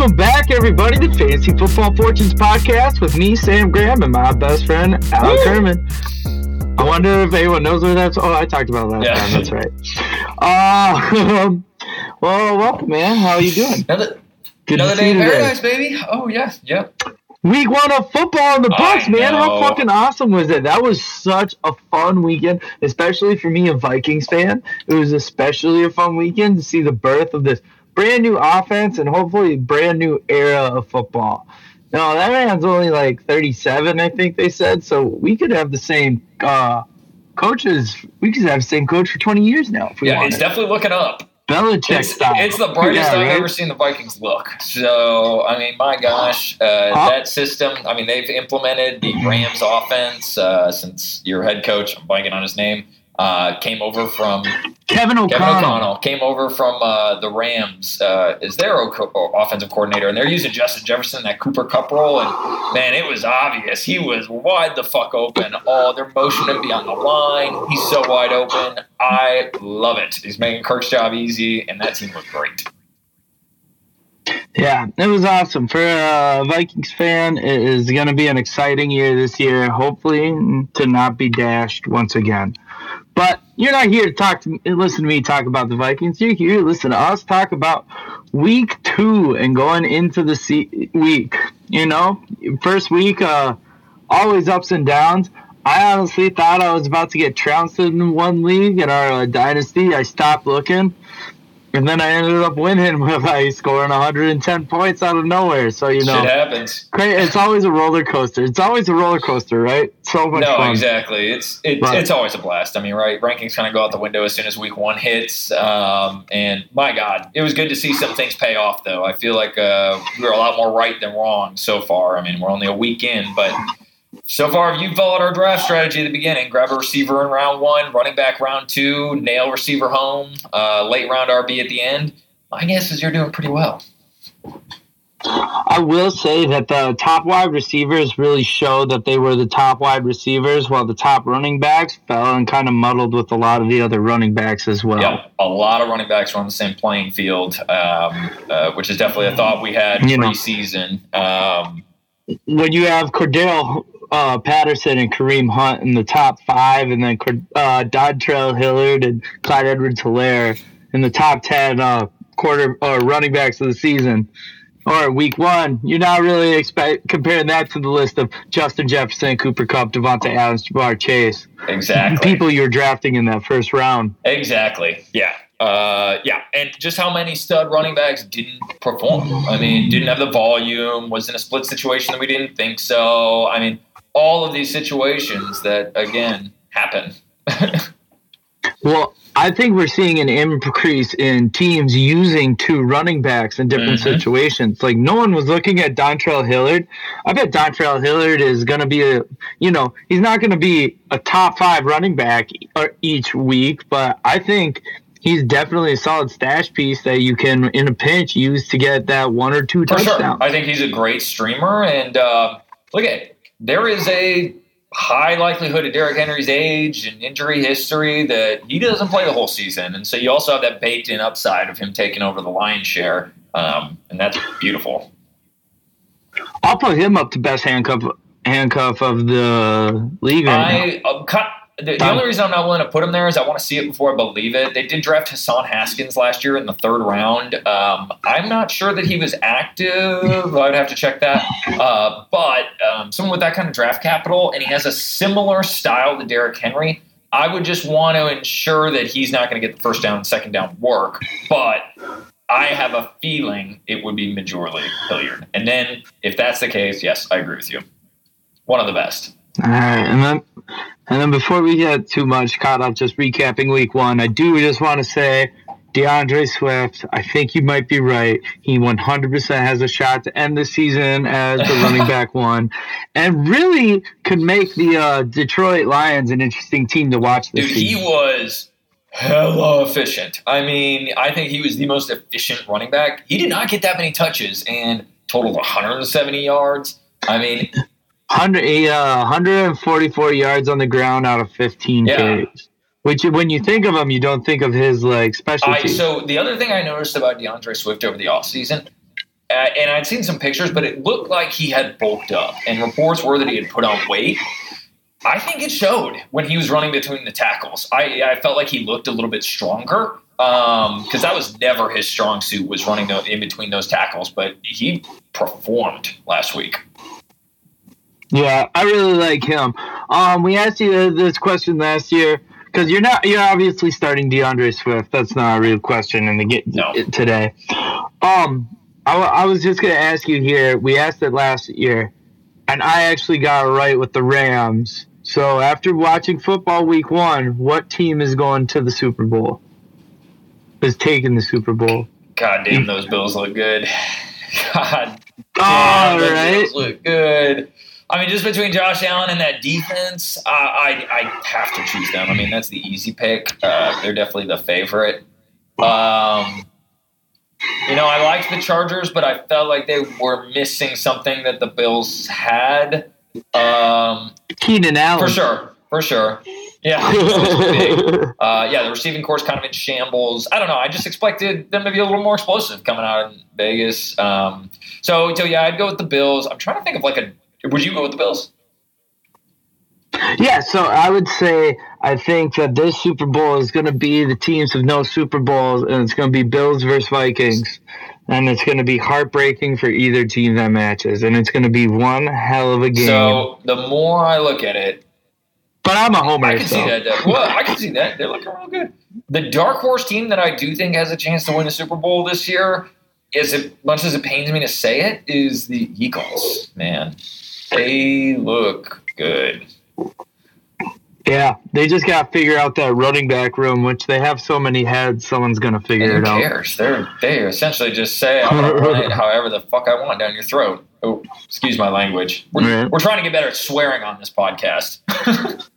Welcome back, everybody, to Fantasy Football Fortunes podcast with me, Sam Graham, and my best friend, Al Kerman. I wonder if anyone knows what that's. Oh, I talked about that last Yeah. time. That's right. Uh, well, welcome, man. How are you doing? Another, Good another day in paradise, baby. Oh yes, yeah, yep. Week one of football in the I books, man. How fucking awesome was it? That was such a fun weekend, especially for me, a Vikings fan. It was especially a fun weekend to see the birth of this brand new offense and hopefully brand new era of football. No, that man's only like 37, I think they said. So we could have the same uh, coaches. We could have the same coach for 20 years now if we Yeah, wanted. it's definitely looking up. Belichick It's, style. it's the brightest Yeah, I've right? ever seen the Vikings look. So, I mean, my gosh, uh, Huh? that system. I mean, they've implemented the Rams offense uh, since your head coach, I'm blanking on his name, uh, came over from Kevin O'Connell. Kevin O'Connell came over from uh, the Rams uh, as their o- offensive coordinator, and they're using Justin Jefferson in that Cooper Kupp role. And man, it was obvious he was wide the fuck open. Oh, they're motioning him beyond the line. He's so wide open. I love it. He's making Kirk's job easy, and that team looked great. Yeah, it was awesome. For a Vikings fan, it is going to be an exciting year this year, hopefully to not be dashed once again. But you're not here to talk to listen to me talk about the Vikings. You're here to listen to us talk about week two and going into the se- week. You know, first week, uh, always ups and downs. I honestly thought I was about to get trounced in one league in our uh, dynasty. I stopped looking. And then I ended up winning by scoring 110 points out of nowhere. So, you know, Shit happens. great. It's always a roller coaster. It's always a roller coaster, right? So much No, fun. exactly. It's it, Right. it's always a blast. I mean, right? Rankings kind of go out the window as soon as week one hits. Um, and my God, it was good to see some things pay off. Though I feel like uh, we were a lot more right than wrong so far. I mean, we're only a week in, but so far, if you followed our draft strategy at the beginning, grab a receiver in round one, running back round two, nail receiver home, uh, late round RB at the end. My guess is you're doing pretty well. I will say that the top wide receivers really showed that they were the top wide receivers, while the top running backs fell and kind of muddled with a lot of the other running backs as well. A lot of running backs were on the same playing field, um, uh, which is definitely a thought we had You know. preseason. Um, When you have Cordell uh, Patterson and Kareem Hunt in the top five, and then uh, Dontrell Hilliard and Clyde Edwards Helaire in the top 10 uh, quarter or running backs of the season. Or week one, you're not really expect comparing that to the list of Justin Jefferson, Cooper Kupp, Davante Adams, Ja'Marr Chase, exactly. people you're drafting in that first round. Exactly. Yeah. Uh, yeah. And just how many stud running backs didn't perform? I mean, didn't have the volume, was in a split situation that we didn't think so. I mean, all of these situations that, again, happen. Well, I think we're seeing an increase in teams using two running backs in different Mhm. situations. Like no one was looking at Dontrell Hilliard. I bet Dontrell Hilliard is going to be a, you know, he's not going to be a top five running back each week, but I think he's definitely a solid stash piece that you can, in a pinch, use to get that one or two For sure. I think he's a great streamer. And uh, look at there is a high likelihood at Derrick Henry's age and injury history that he doesn't play the whole season. And so you also have that baked in upside of him taking over the lion's share. Um, and that's beautiful. I'll put him up to best handcuff handcuff of the league. Right. I cut, the, the only reason I'm not willing to put him there is I want to see it before I believe it. They did draft Hassan Haskins last year in the third round. Um, I'm not sure that he was active. I'd have to check that. Uh, but um, someone with that kind of draft capital, and he has a similar style to Derrick Henry. I would just want to ensure that he's not going to get the first down and second down work. But I have a feeling it would be majorly Hilliard. And then if that's the case, yes, I agree with you. One of the best. All right, and then and then before we get too much caught up, just recapping week one, I do just want to say, DeAndre Swift, I think you might be right. He 100% has a shot to end the season as the running back one, and really could make the uh, Detroit Lions an interesting team to watch this Dude, he was hella efficient. I mean, I think he was the most efficient running back. He did not get that many touches and totaled 170 yards. I mean, 100, uh, 144 yards on the ground out of 15 Yeah. carries. Which, when you think of him, you don't think of his like I specialty. so the other thing I noticed about DeAndre Swift over the offseason, uh, and I'd seen some pictures, but it looked like he had bulked up, and reports were that he had put on weight. I think it showed when he was running between the tackles. I, I felt like he looked a little bit stronger because um, that was never his strong suit was running in between those tackles, but he performed last week. Yeah, I really like him. Um, we asked you this question last year because you're not you're obviously starting DeAndre Swift. That's not a real question in the get no. today. Um, I, I was just gonna ask you here. We asked it last year, and I actually got it right with the Rams. So after watching football week one, what team is going to the Super Bowl? Is taking the Super Bowl? God damn, those Bills look good. God, damn, those right? Bills look good. I mean, just between Josh Allen and that defense, uh, I I have to choose them. I mean, that's the easy pick. Uh, they're definitely the favorite. Um, you know, I liked the Chargers, but I felt like they were missing something that the Bills had. Um, Keenan Allen, for sure, for sure. Yeah, uh, yeah. The receiving corps kind of in shambles. I don't know. I just expected them to be a little more explosive coming out in Vegas. Um, so, so yeah, I'd go with the Bills. I'm trying to think of like a would you go with the Bills? Yeah, so I would say I think that this Super Bowl is going to be the teams of no Super Bowls, and it's going to be Bills versus Vikings, and it's going to be heartbreaking for either team that matches, and it's going to be one hell of a game. So the more I look at it, but I'm a homer. I can so. see that. Well, I can see that. They're looking real good. The dark horse team that I do think has a chance to win the Super Bowl this year, as much as it pains me to say it, is the Eagles. Man, they look good. Yeah, they just got to figure out that running back room, which they have so many heads. Someone's going to figure it out. cares? They're they essentially just say, "I'm going to run it however the fuck I want down your throat." Oh, excuse my language. We're, we're trying to get better at swearing on this podcast.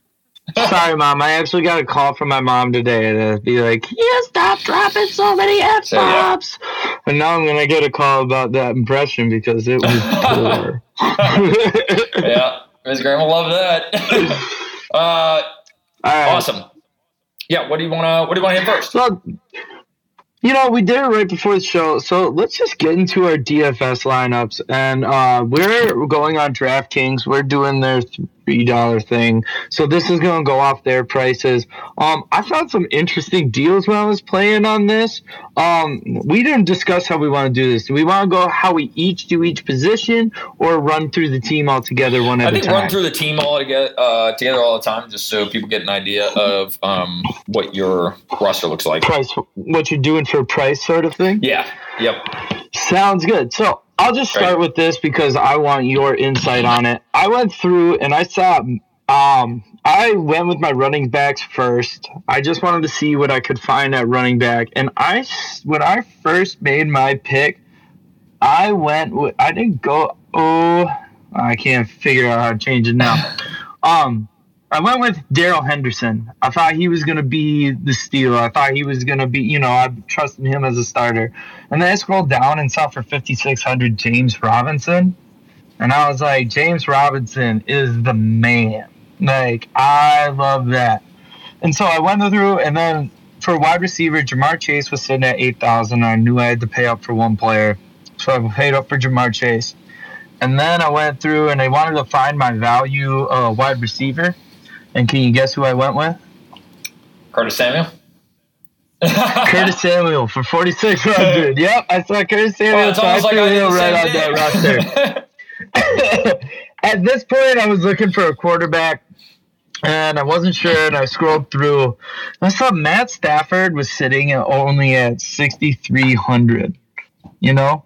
Sorry, mom. I actually got a call from my mom today to be like, "You stop dropping so many f bombs." So, yeah. And now I'm gonna get a call about that impression because it was poor. yeah, Miss Graham will love that. Uh, Awesome. Yeah. What do you want to? What do you want to hit first? Well, you know, we did it right before the show, so let's just get into our DFS lineups. And uh, we're going on DraftKings. We're doing their three dollar thing, so this is going to go off their prices. Um, I found some interesting deals when I was playing on this. Um, we didn't discuss how we want to do this. Do we want to go how we each do each position, or run through the team all together one at a time? I think run through the team all together, uh, together all the time, just so people get an idea of um, what your roster looks like. Price, what you're doing for price sort of thing? Yeah. Yep. Sounds good. So I'll just start right. with this because I want your insight on it. I went through and I saw um I went with my running backs first. I just wanted to see what I could find at running back. And I when I first made my pick, I went with I didn't go oh I can't figure out how to change it now. um I went with Darrell Henderson. I thought he was going to be the steal. I thought he was going to be, you know, I trusted him as a starter. And then I scrolled down and saw for 5,600 James Robinson. And I was like, James Robinson is the man. Like, I love that. And so I went through, and then for wide receiver, Ja'Marr Chase was sitting at 8,000. I knew I had to pay up for one player. So I paid up for Ja'Marr Chase. And then I went through and I wanted to find my value uh, wide receiver. And can you guess who I went with? Curtis Samuel. Curtis Samuel for forty six hundred. Yep, I saw Curtis oh, Samuel. Well, so I like him right on that roster. At this point, I was looking for a quarterback, and I wasn't sure. And I scrolled through. I saw Matt Stafford was sitting at only at sixty three hundred. You know,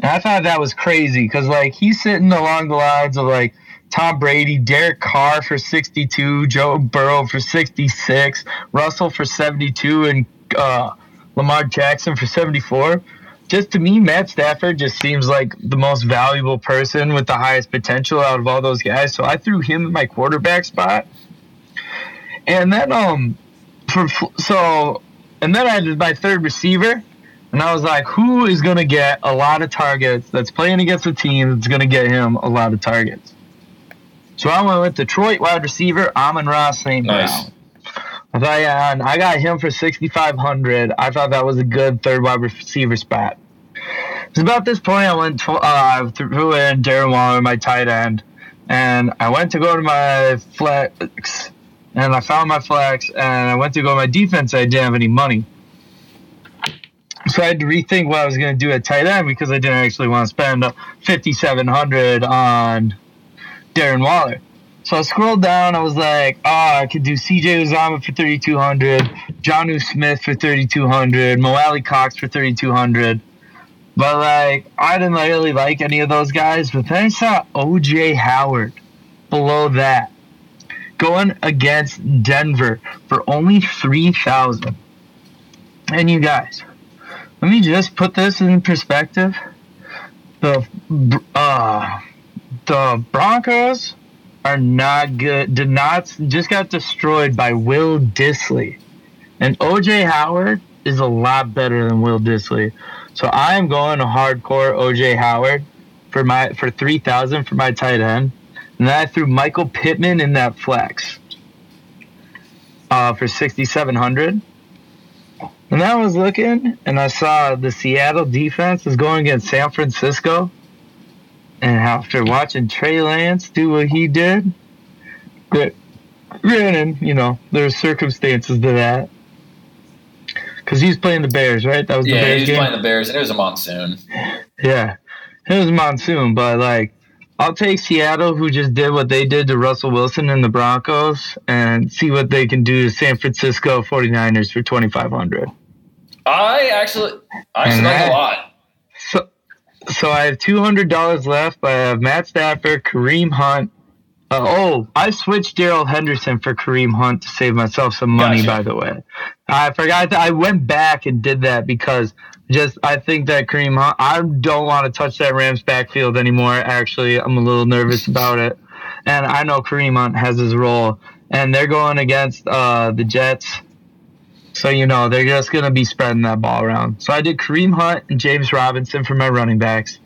and I thought that was crazy because like he's sitting along the lines of like Tom Brady, Derek Carr for 62, Joe Burrow for 66, Russell for 72, and uh, Lamar Jackson for 74. Just to me, Matt Stafford just seems like the most valuable person with the highest potential out of all those guys. So I threw him in my quarterback spot. And then, um, for, so, and then I did my third receiver. And I was like, who is going to get a lot of targets that's playing against a team that's going to get him a lot of targets? So I went with Detroit wide receiver Amon-Ra St. Brown. Nice. I thought, yeah, I got him for 6,500. I thought that was a good third wide receiver spot. It's about this point I went uh, threw in Darren Waller, my tight end, and I went to go to my flex, and I found my flex, and I went to go to my defense. I didn't have any money, so I had to rethink what I was going to do at tight end because I didn't actually want to spend fifty seven hundred on Darren Waller. So I scrolled down. I was like, oh, I could do CJ Uzomah for 3,200, Jonnu Smith for 3,200, Mo Alie-Cox for 3,200. But like, I didn't really like any of those guys. But then I saw OJ Howard below that going against Denver for only 3,000. And you guys, let me just put this in perspective. The uh, the Broncos are not good. Did not just got destroyed by Will Dissly, and OJ Howard is a lot better than Will Dissly. So I am going to hardcore OJ Howard for my for three thousand for my tight end, and then I threw Michael Pittman in that flex uh, for sixty seven hundred. And I was looking, and I saw the Seattle defense is going against San Francisco and after watching Trey Lance do what he did, but granted, you know, there's circumstances to that. Because he's playing the Bears, right? That was the yeah, Bears he was game? playing the Bears, and it was a monsoon. Yeah, it was a monsoon, but like, I'll take Seattle, who just did what they did to Russell Wilson and the Broncos, and see what they can do to San Francisco 49ers for 2500 I actually, I actually like a lot. So I have two hundred dollars left. I have Matt Stafford, Kareem Hunt. Uh, oh, I switched Darrell Henderson for Kareem Hunt to save myself some money. Gotcha. By the way, I forgot that I went back and did that because just I think that Kareem Hunt. I don't want to touch that Rams backfield anymore. Actually, I'm a little nervous about it, and I know Kareem Hunt has his role, and they're going against uh, the Jets. So you know they're just gonna be spreading that ball around. So I did Kareem Hunt and James Robinson for my running backs.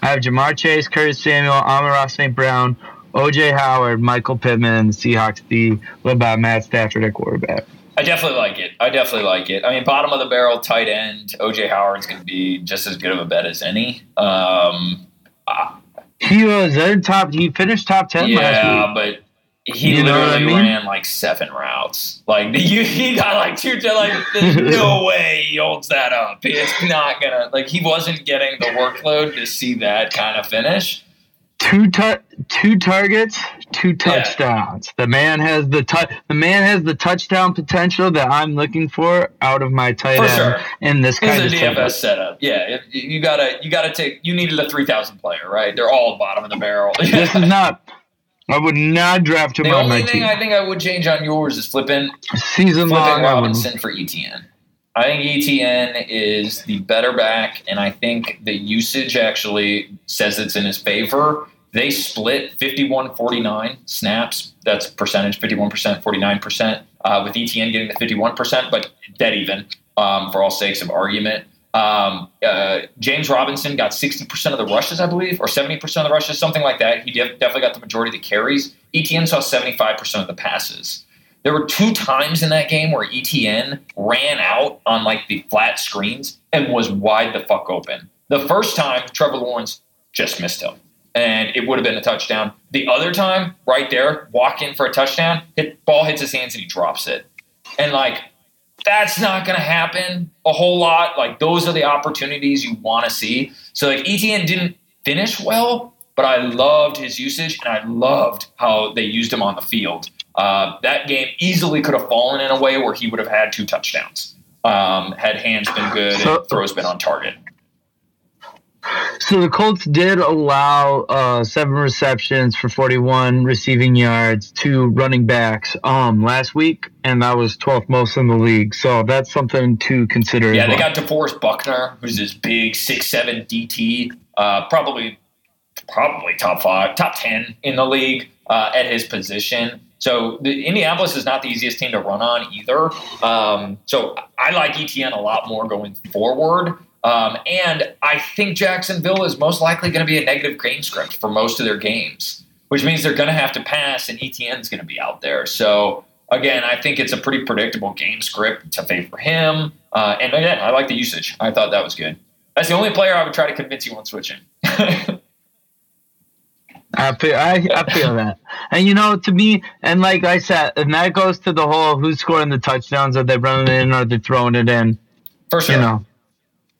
I have Ja'Marr Chase, Curtis Samuel, Amon-Ra St. Brown, OJ Howard, Michael Pittman, Seahawks D, led by Matt Stafford at quarterback. I definitely like it. I definitely like it. I mean, bottom of the barrel, tight end, OJ Howard's going to be just as good of a bet as any. Um, he was in top. He finished top ten. Yeah, but he you literally I mean? ran like seven routes. Like you, he got like two. Like there's no way he holds that up. It's not gonna. Like he wasn't getting the workload to see that kind of finish. Two tu- two targets, two touchdowns. Yeah. The man has the tu- the man has the touchdown potential that I'm looking for out of my tight for end sure. in this kind it's of DFS setup. setup. Yeah, you gotta you gotta take. You needed a three thousand player, right? They're all bottom of the barrel. this is not I would not draft him the on my team. The only thing I think I would change on yours is flipping season flipping long Robinson for Etienne. I think Etienne is the better back, and I think the usage actually says it's in his favor. They split 51 49 snaps. That's percentage 51%, 49%, uh, with Etienne getting the 51%, but dead even um, for all sakes of argument. Um, uh, James Robinson got 60% of the rushes, I believe, or 70% of the rushes, something like that. He definitely got the majority of the carries. Etienne saw 75% of the passes. There were two times in that game where Etienne ran out on like the flat screens and was wide the fuck open. The first time, Trevor Lawrence just missed him, and it would have been a touchdown. The other time, right there, walk in for a touchdown, hit ball hits his hands and he drops it. And like that's not going to happen a whole lot. Like those are the opportunities you want to see. So like Etienne didn't finish well, but I loved his usage and I loved how they used him on the field. Uh, that game easily could have fallen in a way where he would have had two touchdowns. Um, had hands been good and throws been on target. So the Colts did allow uh, seven receptions for 41 receiving yards to running backs um, last week, and that was 12th most in the league. So that's something to consider. Yeah, they well. got DeForest Buckner, who's this big six seven DT, uh, probably probably top five, top ten in the league uh, at his position. So the, Indianapolis is not the easiest team to run on either. Um, so I like Etienne a lot more going forward. Um, and I think Jacksonville is most likely going to be a negative game script for most of their games, which means they're going to have to pass, and Etienne is going to be out there. So again, I think it's a pretty predictable game script to favor him. Uh, and again, I like the usage. I thought that was good. That's the only player I would try to convince you on switching. I feel I, I feel that, and you know, to me, and like I said, and that goes to the whole who's scoring the touchdowns, are they running it in or are they throwing it in? For sure. You know,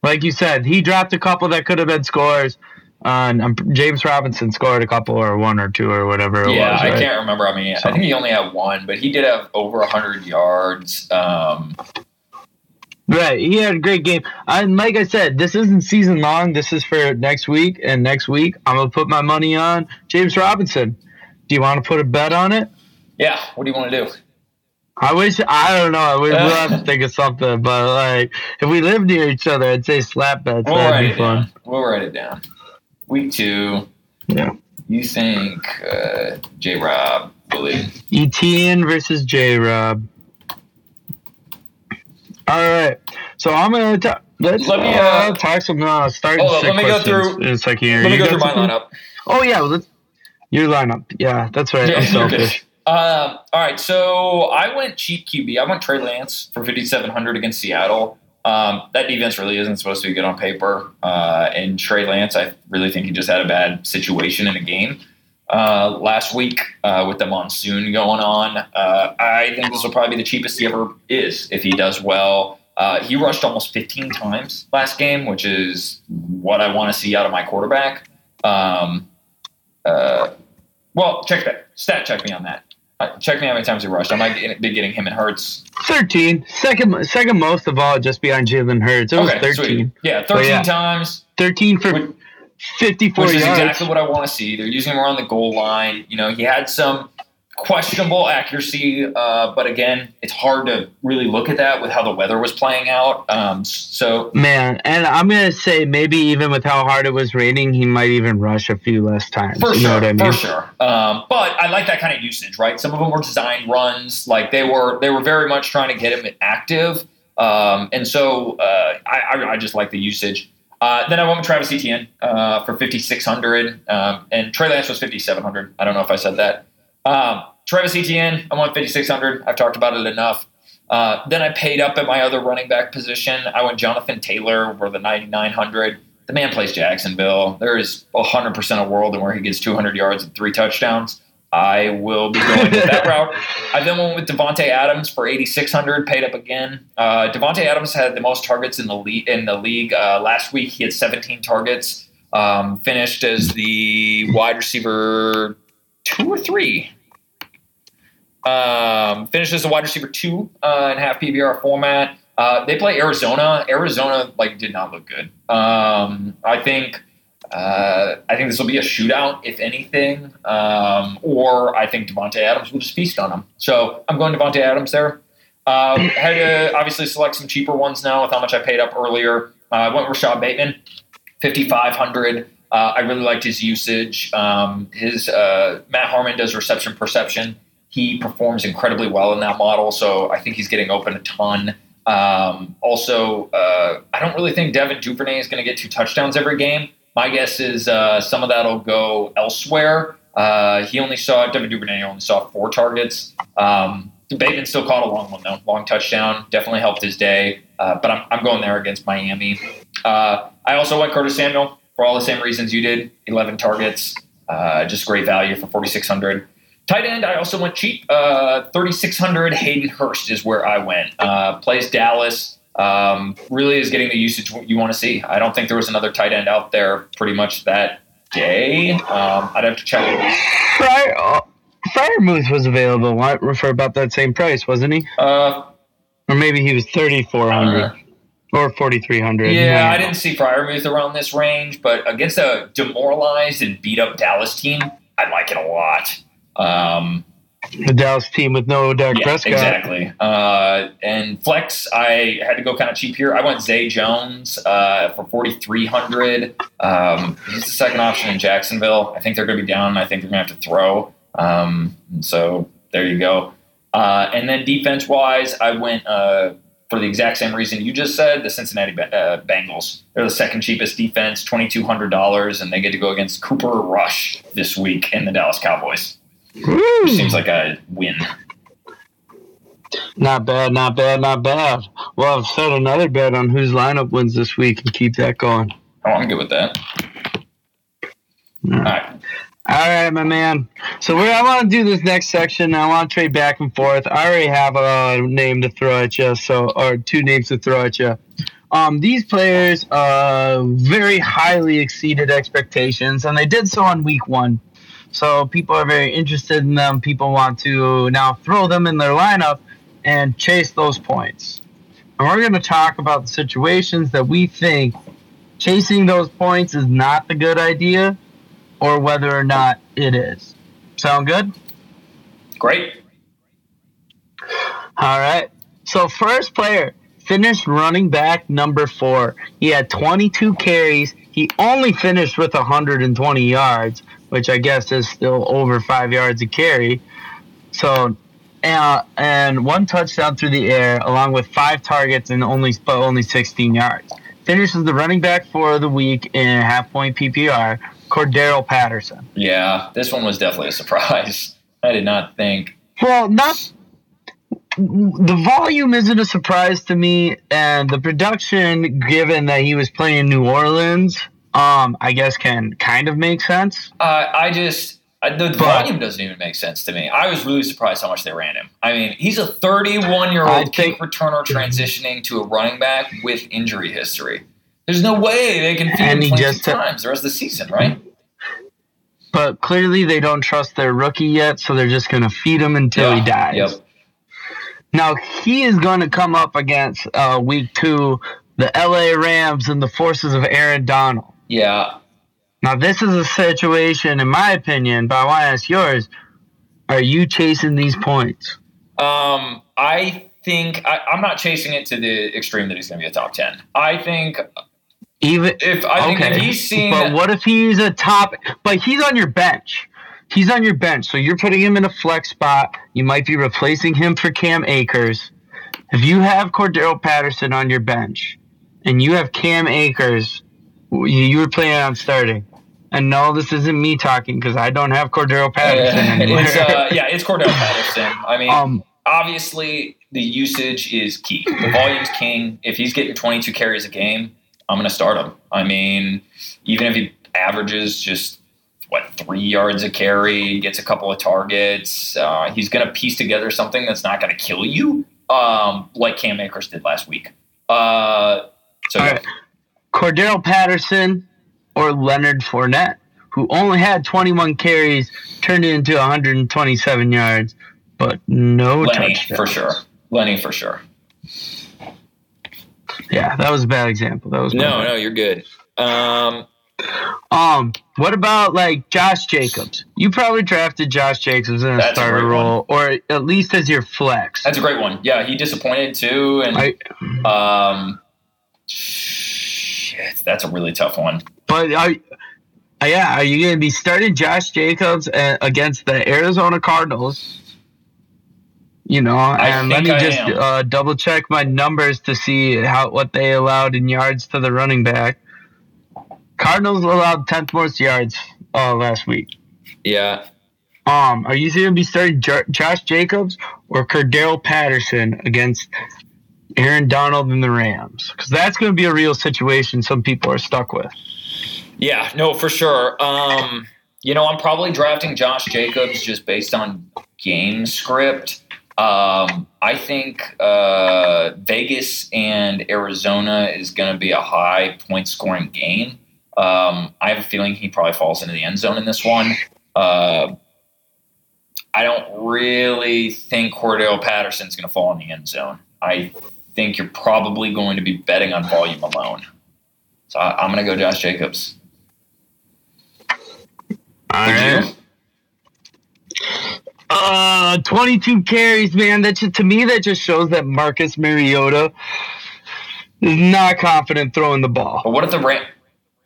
like you said, he dropped a couple that could have been scores. Uh, and um, James Robinson scored a couple or one or two or whatever. yeah, was, right? I can't remember. I mean, so. I think he only had one, but he did have over hundred yards. Um, Right, he had a great game. And like I said, this isn't season long. This is for next week, and next week I'm gonna put my money on James Robinson. Do you want to put a bet on it? Yeah. What do you want to do? I wish I don't know. We, will have to think of something, but like if we live near each other, I'd say slap bets. We'll That'd write be it fun. down. We'll write it down. Week two. Yeah. You think uh, J Rob Willie? Etienne versus J Rob. All right, so I'm gonna ta- let's Let me, uh, uh, talk some uh, hold on, let me go through- in a second here. Let me go through my lineup. Oh yeah, let's, your lineup. Yeah, that's right. I'm Yeah, you're selfish. Um, all right, so I went cheap QB. I went Trey Lance for 5,700 against Seattle. Um, that defense really isn't supposed to be good on paper. Uh, and Trey Lance, I really think he just had a bad situation in a game uh, last week uh, with the monsoon going on. Uh, I think this will probably be the cheapest he ever is if he does well. Uh, he rushed almost 15 times last game, which is what I want to see out of my quarterback. Um, well, check that. Stat check me on that. Uh, check me how many times he rushed. I might be getting him and Hurts. 13. Second, second most of all, just behind Jalen Hurts. It was Okay, 13. sweet. Yeah, 13 yeah. times, 13 for Which- 54 which is yards. exactly what I want to see. They're using him around the goal line. You know, he had some questionable accuracy, uh, but again, it's hard to really look at that with how the weather was playing out. Um, so Man, and I'm gonna say maybe even with how hard it was raining, he might even rush a few less times. For you sure, know what I mean? for sure. Um, but I like that kind of usage, right? Some of them were design runs, like they were they were very much trying to get him active, um, and so uh, I, I, I just like the usage. Uh, then I went with Travis Etienne uh, for fifty six hundred, um, and Trey Lance was fifty seven hundred. I don't know if I said that. Um, Travis Etienne, I went fifty six hundred. I've talked about it enough. Uh, then I paid up at my other running back position. I went Jonathan Taylor for the ninety nine hundred the man plays Jacksonville. There is 100% a world in where he gets 200 yards and three touchdowns. I will be going with that route. I then went with Davante Adams for 8,600, paid up again. Uh, Davante Adams had the most targets in the league. In the league uh, last week, he had 17 targets. Um, finished as the wide receiver two or three. Um, finished as a wide receiver two uh, in half PPR format. Uh, they play Arizona. Arizona like did not look good. Um, I think uh, I think this will be a shootout, if anything, um, or I think Davante Adams will just feast on them. So I'm going Davante Adams there. Um, had to obviously select some cheaper ones now with how much I paid up earlier. Uh, I went with Rashod Bateman, 5,500. Uh, I really liked his usage. Um, his uh, Matt Harmon does reception perception. He performs incredibly well in that model, so I think he's getting open a ton. Um, also, uh, I don't really think Devin Duvernay is going to get two touchdowns every game. My guess is uh, some of that'll go elsewhere. Uh, he only saw Devin Duvernay only saw four targets. Um, Bateman still caught a long one though, long touchdown. Definitely helped his day. Uh, but I'm, I'm going there against Miami. Uh, I also went Curtis Samuel for all the same reasons you did. 11 targets, uh, just great value for 4,600. Tight end, I also went cheap. Uh, 3,600. Hayden Hurst is where I went. Uh, plays Dallas. Um, really is getting the usage you want to see. I don't think there was another tight end out there pretty much that day. Um, I'd have to check. Fryer, oh, Freiermuth was available for about that same price, wasn't he? Uh, Or maybe he was 3,400 Uh, or 4,300. yeah, I didn't see Freiermuth around this range, but against a demoralized and beat up Dallas team, I like it a lot. Um, The Dallas team with no Dak yeah, Prescott. exactly. Uh, and flex, I had to go kind of cheap here. I went Zay Jones uh, for forty three hundred. Um, he's the second option in Jacksonville. I think they're going to be down. I think they're going to have to throw. Um, and so there you go. Uh, and then defense wise, I went uh, for the exact same reason you just said. The Cincinnati uh, Bengals. They're the second cheapest defense, twenty two hundred dollars, and they get to go against Cooper Rush this week in the Dallas Cowboys. Woo! Seems like a win. Not bad, not bad, not bad. Well, I've set another bet on whose lineup wins this week and keep that going. Oh, I'm good with that. All right. All right, my man. So we I want to do this next section. I want to trade back and forth. I already have a name to throw at you, so or two names to throw at you. Um, these players uh, very highly exceeded expectations, and they did so on week one. So people are very interested in them. People want to now throw them in their lineup and chase those points. And we're going to talk about the situations that we think chasing those points is not the good idea or whether or not it is. Sound good? Great. All right. So, first player finished running back number four. He had 22 carries. He only finished with 120 yards, which I guess is still over five yards a carry. So, uh, and one touchdown through the air, along with five targets and only but only 16 yards. Finishes the running back for the week in half point PPR. Cordarrelle Patterson. Yeah, this one was definitely a surprise. I did not think. Well, not the volume isn't a surprise to me, and the production, given that he was playing in New Orleans, um, I guess can kind of make sense. Uh, I just uh, the But- volume doesn't even make sense to me. I was really surprised how much they ran him. I mean, he's a 31 year old kick returner transitioning to a running back with injury history. There's no way they can feed him he 22 just- times the rest of the season, right? But clearly, they don't trust their rookie yet, so they're just going to feed him until he dies. Yep. Now he is going to come up against uh, week two, the LA Rams and the forces of Aaron Donald. Yeah. Now this is a situation, in my opinion, but I want to ask yours: Are you chasing these points? Um, I think I, I'm not chasing it to the extreme that he's going to be a top 10. I think Even if I think okay, if he's seeing but what if he's a top? But he's on your bench. He's on your bench, so you're putting him in a flex spot. You might be replacing him for Cam Akers. If you have Cordero Patterson on your bench, and you have Cam Akers, you, you were planning on starting. And no, this isn't me talking because I don't have Cordero Patterson it's, uh, yeah, it's Cordell Patterson. I mean, um, obviously the usage is key. The volume's king. If he's getting 22 carries a game, I'm going to start him. I mean, even if he averages just what three yards a carry, gets a couple of targets, uh, he's going to piece together something that's not going to kill you, um, like Cam Akers did last week. Uh, so All yeah. right. Cordero Patterson or Leonard Fournette, who only had 21 carries, turned it into 127 yards, but no Lenny touchdowns. for sure. Lenny for sure. Yeah, that was a bad example. That was No, bad. no, you're good. Um, Um, what about like Josh Jacobs? You probably drafted Josh Jacobs in a starter role, or at least as your flex. that's a great one. Yeah, he disappointed too, and I, Um, that's a really tough one. but are, uh, yeah, are you going to be starting Josh Jacobs uh, against the Arizona Cardinals? You know, and let me I just uh, double check my numbers to see how what they allowed in yards to the running back. Cardinals allowed tenth most yards uh, last week. Yeah, Um, are you going to be starting J- Josh Jacobs or Cordell Patterson against Aaron Donald and the Rams? Because that's going to be a real situation some people are stuck with. yeah, no, for sure. Um, you know, I'm probably drafting Josh Jacobs just based on game script. Um, I think uh, Vegas and Arizona is going to be a high point scoring game. Um, I have a feeling he probably falls into the end zone in this one. Uh, I don't really think Cordell Patterson's going to fall in the end zone. I think you're probably going to be betting on volume alone. So I, I'm going to go Josh Jacobs. All right. Uh, 22 carries, man. That just, to me, that just shows that Marcus Mariota is not confident throwing the ball. But what if the Ram?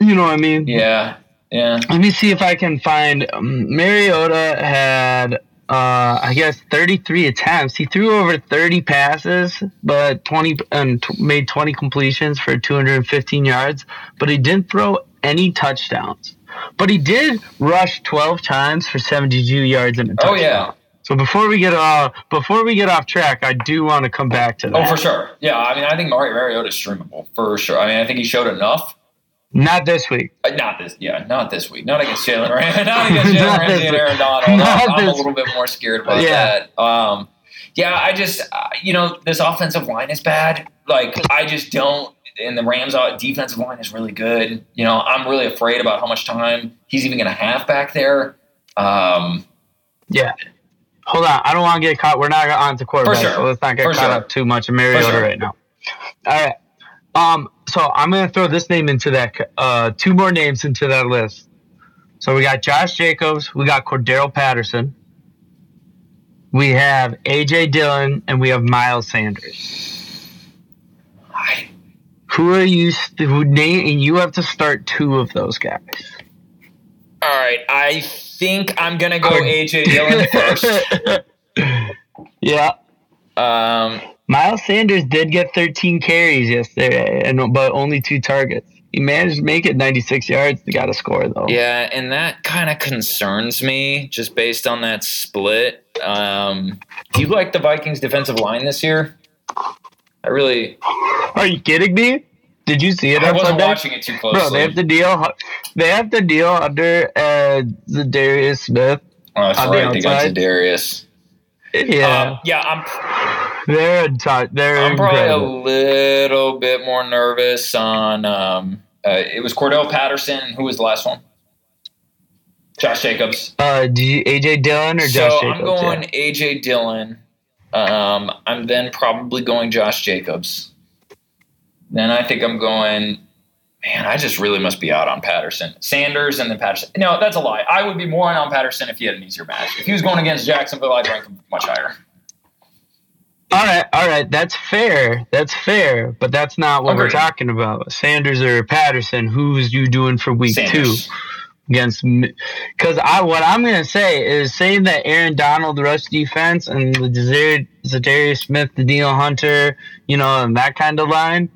You know what I mean? Yeah, yeah. Let me see if I can find. Um, Mariota had, uh, I guess, 33 attempts. He threw over 30 passes, but 20 and t- made 20 completions for 215 yards. But he didn't throw any touchdowns. But he did rush 12 times for 72 yards and a touchdown. Oh yeah, So before we get uh before we get off track, I do want to come back to that. Oh, for sure. Yeah, I mean, I think Mario Mariota is streamable for sure. I mean, I think he showed enough. Not this week. Uh, not this, yeah, not this week. Not against Jalen Ramsey. Not against Jalen Ramsey and Aaron Donald. I'm, I'm a little bit more scared about yeah. that. Um, yeah, I just, uh, you know, this offensive line is bad. Like, I just don't. And the Rams' defensive line is really good. You know, I'm really afraid about how much time he's even going to have back there. Um, yeah. Hold on. I don't want to get caught. We're not on to quarterback, sure. so let's not get For caught sure. up too much in Mariota sure. right now. All right. Um, so I'm going to throw this name into that, uh, two more names into that list. So we got Josh Jacobs, we got Cordarrelle Patterson, we have AJ Dillon, and we have Miles Sanders. Who are you? Who name? And you have to start two of those guys. All right, I think I'm gonna go AJ Dillon first. yeah. Um, Miles Sanders did get 13 carries yesterday, and but only two targets. He managed to make it 96 yards. He got a score though. Yeah, and that kind of concerns me just based on that split. Um, do you like the Vikings defensive line this year? I really. Are you kidding me? Did you see it? I wasn't Sunday? watching it too closely. Bro, they have to deal. They have to deal under uh, the Darius Smith. Oh, that's right. The they got Darius. Yeah, um, yeah. I'm. They're. They're. I'm probably a little bit more nervous on. Um, uh, it was Cordell Patterson. Who was the last one? Josh Jacobs. Uh, do you, AJ Dillon or so Josh Jacobs? I'm going yeah. AJ Dillon. Um, I'm then probably going Josh Jacobs. Then I think I'm going. Man, I just really must be out on Patterson, Sanders, and then Patterson. No, that's a lie. I would be more on Patterson if he had an easier match. If he was going against Jacksonville, I'd rank him much higher. All right, all right, that's fair. That's fair, but that's not what Agreed. we're talking about. Sanders or Patterson, who's you doing for week Sanders. two? against because I what I'm gonna say is saying that Aaron Donald rush defense and the Za'Darius Smith, Danielle Hunter, you know, and that kind of line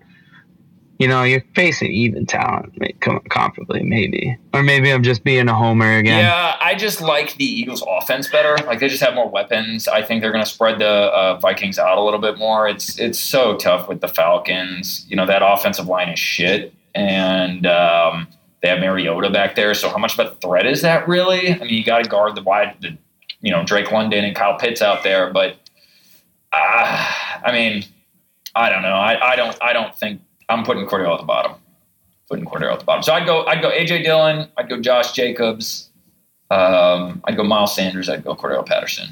you know, you're facing even talent comparably, maybe. Or maybe I'm just being a homer again. Yeah, I just like the Eagles' offense better. Like they just have more weapons. I think they're going to spread the uh, Vikings out a little bit more. It's it's so tough with the Falcons. You know that offensive line is shit, and um, they have Mariota back there. So how much of a threat is that really? I mean, you got to guard the wide, the you know Drake London and Kyle Pitts out there, but uh, I mean, I don't know. I, I don't I don't think I'm putting Cordarrelle at the bottom. Putting Cordarrelle at the bottom. So I'd go. I'd go AJ Dillon. I'd go Josh Jacobs. Um, I'd go Miles Sanders. I'd go Cordarrelle Patterson.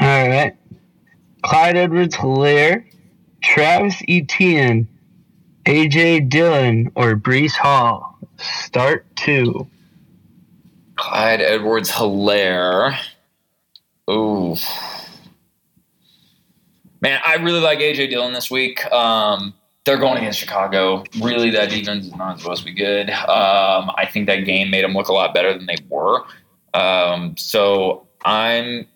All right. Clyde Edwards Helaire, Travis Etienne, AJ Dillon, or Breece Hall. Start two. Clyde Edwards Helaire. Ooh man, I really like AJ Dillon this week. Um, they're going against Chicago. Really, that defense is not supposed to be good. Um, I think that game made them look a lot better than they were. Um, so I'm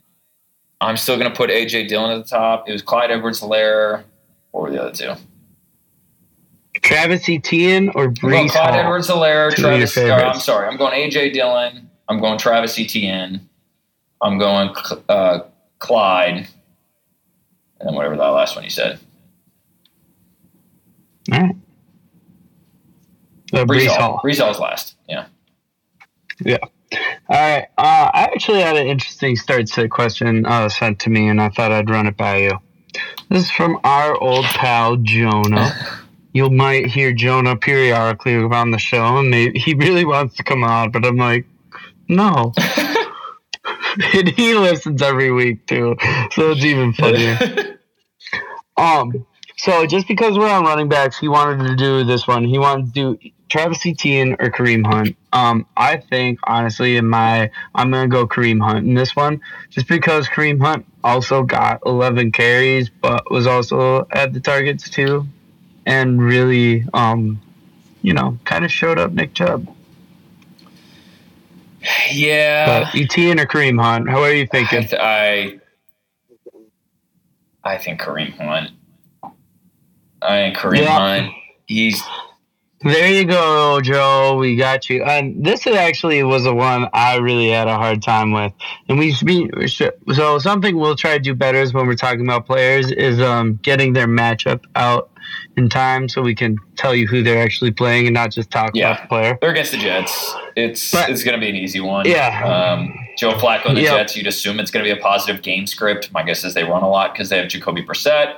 I'm still going to put AJ Dillon at the top. It was Clyde Edwards Helaire. Or the other two? Travis Etienne or Breece Clyde Edwards Helaire. Travis. Or, I'm sorry. I'm going AJ Dillon. I'm going Travis Etienne. I'm going uh, Clyde and whatever that last one you said. All right. Uh, Breece Hall. Breece Hall's last. Yeah. Yeah. All right. Uh, I actually had an interesting start to the question uh, sent to me, and I thought I'd run it by you. This is from our old pal Jonah. you might hear Jonah periodically around the show, and he really wants to come on, but I'm like, no. and he listens every week too, so it's even funnier. Um, so just because we're on running backs, he wanted to do this one. He wanted to do Travis Etienne or Kareem Hunt. Um, I think honestly, in my I'm gonna go Kareem Hunt in this one, just because Kareem Hunt also got 11 carries, but was also at the targets too, and really, um, you know, kind of showed up Nick Chubb. Yeah. But Etienne or Kareem Hunt? How are you thinking? I, I, think Kareem Hunt. I think Kareem yeah. Hunt. He's There you go, Joe. We got you. And this actually was the one I really had a hard time with. And we should be so something we'll try to do better is when we're talking about players is um, getting their matchup out in time so we can tell you who they're actually playing and not just talk Yeah. about the player. They're against the Jets. It's But- it's going to be an easy one. Yeah. Um, Joe Flacco and the Yep. Jets. You'd assume it's going to be a positive game script. My guess is they run a lot because they have Jacoby Brissett.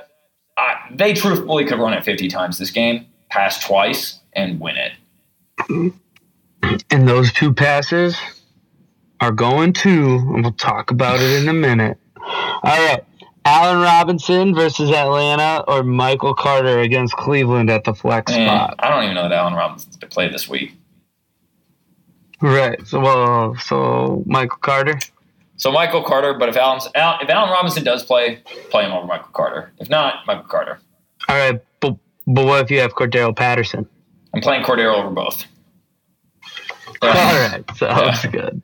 Uh, they truthfully could run it 50 times this game, pass twice, and win it. And those two passes are going to, and we'll talk about it in a minute. All right. Allen Robinson versus Atlanta or Michael Carter against Cleveland at the flex And spot. I don't even know that Allen Robinson's been this week. Right. So, well, so Michael Carter. So Michael Carter, but if Alan if Allen Robinson does play, play him over Michael Carter. If not, Michael Carter. All right. But, but what if you have Cordero Patterson? I'm playing Cordero over both. All right. So that's good.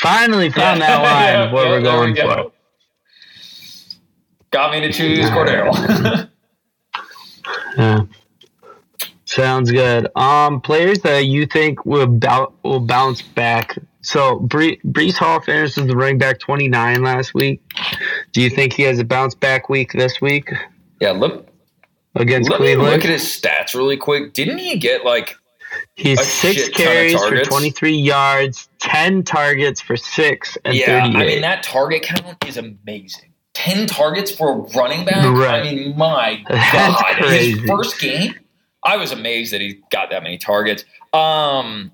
Finally found that line of what Yeah, we're there we going go. for. Got me to choose Cordero. Yeah. Sounds good. Um, players that you think will bou- will bounce back. So Bree- Breece Hall finishes the running back twenty nine last week. Do you think he has a bounce back week this week yeah, look. against Let me look at his stats really quick. Didn't he get like He's six shit ton of carries for twenty three yards, ten targets for six and Yeah, I mean that target count is amazing. Ten targets for a running back. Right. I mean, my That's God, crazy. his first game, I was amazed that he got that many targets. Um,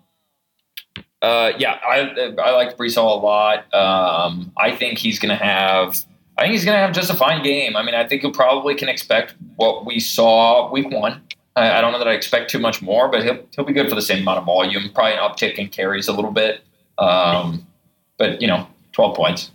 uh, yeah, I I like Breece Hall a lot. Um, I think he's going to have. I think he's going to have just a fine game. I mean, I think you probably can expect what we saw week one. I, I don't know that I expect too much more, but he'll he'll be good for the same amount of volume. Probably an uptick in carries a little bit. Um, but you know, twelve points.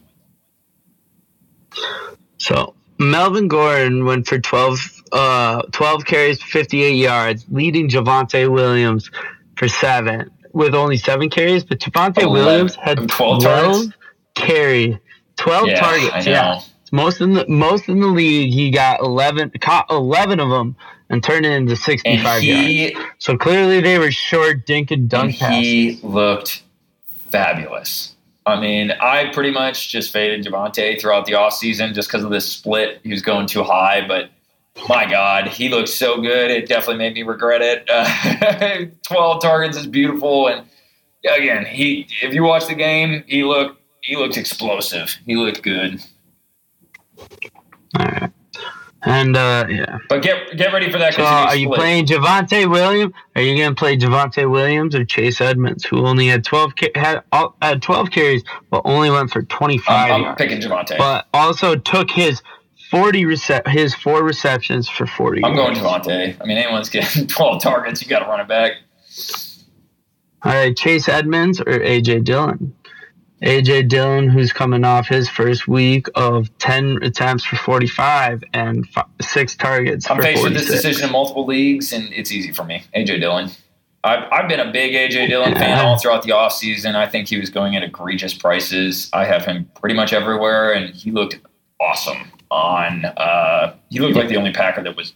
So Melvin Gordon went for 12, uh, 12 carries, 58 yards, leading Javonte Williams for seven with only seven carries. But Javonte Eleven. Williams had 12 12, targets? carry, 12 yeah, targets. Yeah. Most in the most in the league, he got 11, caught 11 of them and turned it into 65 he yards. So clearly they were short dink and and dunk he looked fabulous. I mean, I pretty much just faded Javonte throughout the offseason just because of this split. He was going too high, but my God, he looked so good. It definitely made me regret it. Uh, 12 targets is beautiful. And again, he if you watch the game, he looked he looked explosive. He looked good. Right. And uh, yeah. But get get ready for that. So are you split. playing Javonte Williams? Are you going to play Javonte Williams or Chase Edmonds, who only had twelve had had twelve carries, but only went for twenty five, I'm, I'm picking Javonte. but also took his forty recep his four receptions for forty. I'm going yards. Javonte. I mean, anyone's getting 12 targets, you got to run it back. All right, Chase Edmonds or AJ Dillon. AJ Dillon, who's coming off his first week of ten attempts for forty five and f- six targets I'm faced with this decision in multiple leagues, and it's easy for me. AJ Dillon. I've, I've been a big AJ Dillon fan all throughout the offseason. I think he was going at egregious prices. I have him pretty much everywhere, and he looked awesome on. Uh, he looked like the only Packer that was